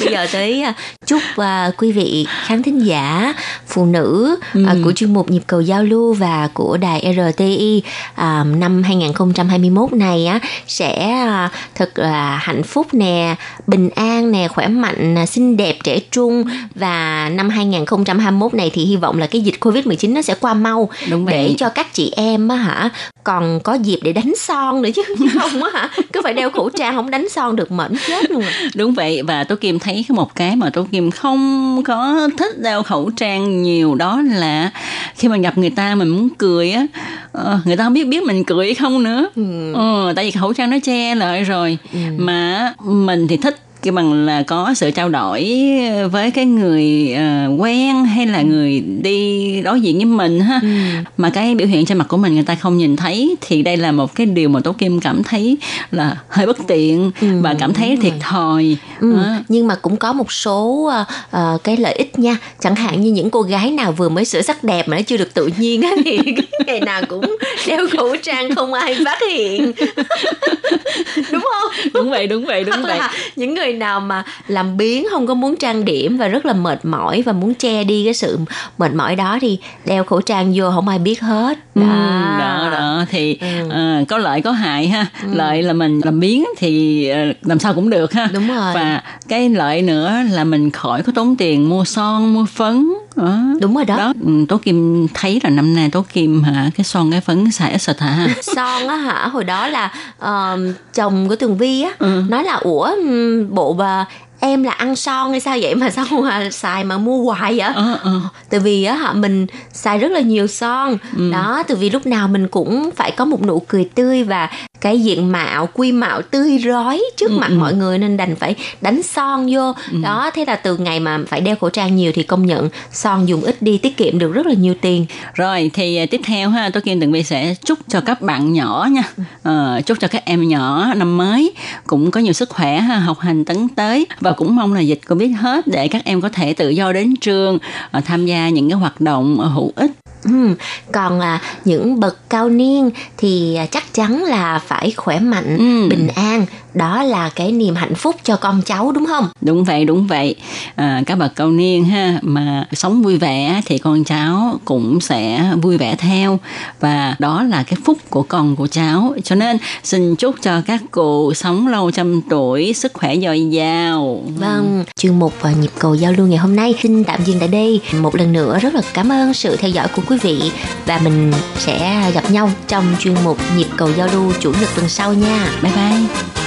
bây giờ tới à, chúc uh, quý vị khán thính giả phụ nữ ừ. uh, của chuyên mục nhịp cầu giao lưu và của đài RTI uh, năm 2021 này á sẽ uh, thật là hạnh phúc nè, bình an nè, khỏe mạnh, xinh đẹp, trẻ trung và năm 2021 này thì hy vọng là cái dịch Covid-19 nó sẽ qua mau Đúng vậy. để cho các chị em á hả còn có dịp để đánh son nữa chứ không á hả cứ phải đeo khẩu trang không đánh son được mẫn chết luôn à. đúng vậy và tôi kim thấy một cái mà tôi kim không có thích đeo khẩu trang nhiều đó là khi mà gặp người ta mình muốn cười á ờ, người ta không biết biết mình cười hay không nữa ừ. ừ, tại vì khẩu trang nó che lại rồi ừ. mà mình thì thích cái bằng là có sự trao đổi với cái người uh, quen hay là người đi đối diện với mình ha ừ. mà cái biểu hiện trên mặt của mình người ta không nhìn thấy thì đây là một cái điều mà tố kim cảm thấy là hơi bất tiện ừ. và cảm thấy thiệt thòi ừ. à. nhưng mà cũng có một số uh, cái lợi ích nha chẳng hạn như những cô gái nào vừa mới sửa sắc đẹp mà nó chưa được tự nhiên á thì ngày nào cũng đeo khẩu trang không ai phát hiện đúng vậy đúng vậy đúng vậy. những người nào mà làm biến không có muốn trang điểm và rất là mệt mỏi và muốn che đi cái sự mệt mỏi đó thì đeo khẩu trang vô không ai biết hết. Đó ừ, đó, đó thì ừ. uh, có lợi có hại ha. Ừ. lợi là mình làm biến thì uh, làm sao cũng được ha. Đúng rồi. Và cái lợi nữa là mình khỏi có tốn tiền mua son mua phấn đó. đúng rồi đó, đó. Ừ, tố kim thấy là năm nay tố kim hả cái son cái phấn xài ít sạch hả son á hả hồi đó là uh, chồng của tường vi á ừ. nói là ủa bộ bà em là ăn son hay sao vậy mà sao mà xài mà mua hoài vậy ờ, ờ. từ vì á họ mình xài rất là nhiều son ừ. đó từ vì lúc nào mình cũng phải có một nụ cười tươi và cái diện mạo quy mạo tươi rói trước ừ, mặt ừ. mọi người nên đành phải đánh son vô ừ. đó thế là từ ngày mà phải đeo khẩu trang nhiều thì công nhận son dùng ít đi tiết kiệm được rất là nhiều tiền rồi thì à, tiếp theo ha tôi kiên tường vi sẽ chúc cho các bạn nhỏ nha à, chúc cho các em nhỏ năm mới cũng có nhiều sức khỏe ha học hành tấn tới và cũng mong là dịch covid hết để các em có thể tự do đến trường à, tham gia những cái hoạt động hữu ích Ừ. Còn à, những bậc cao niên thì à, chắc chắn là phải khỏe mạnh, ừ. bình an. Đó là cái niềm hạnh phúc cho con cháu đúng không? Đúng vậy, đúng vậy. À, các bậc cao niên ha mà sống vui vẻ thì con cháu cũng sẽ vui vẻ theo và đó là cái phúc của con của cháu. Cho nên xin chúc cho các cụ sống lâu trăm tuổi, sức khỏe dồi dào. Vâng, chuyên mục và nhịp cầu giao lưu ngày hôm nay xin tạm dừng tại đây. Một lần nữa rất là cảm ơn sự theo dõi của quý vị và mình sẽ gặp nhau trong chuyên mục nhịp cầu giao lưu chủ nhật tuần sau nha. Bye bye.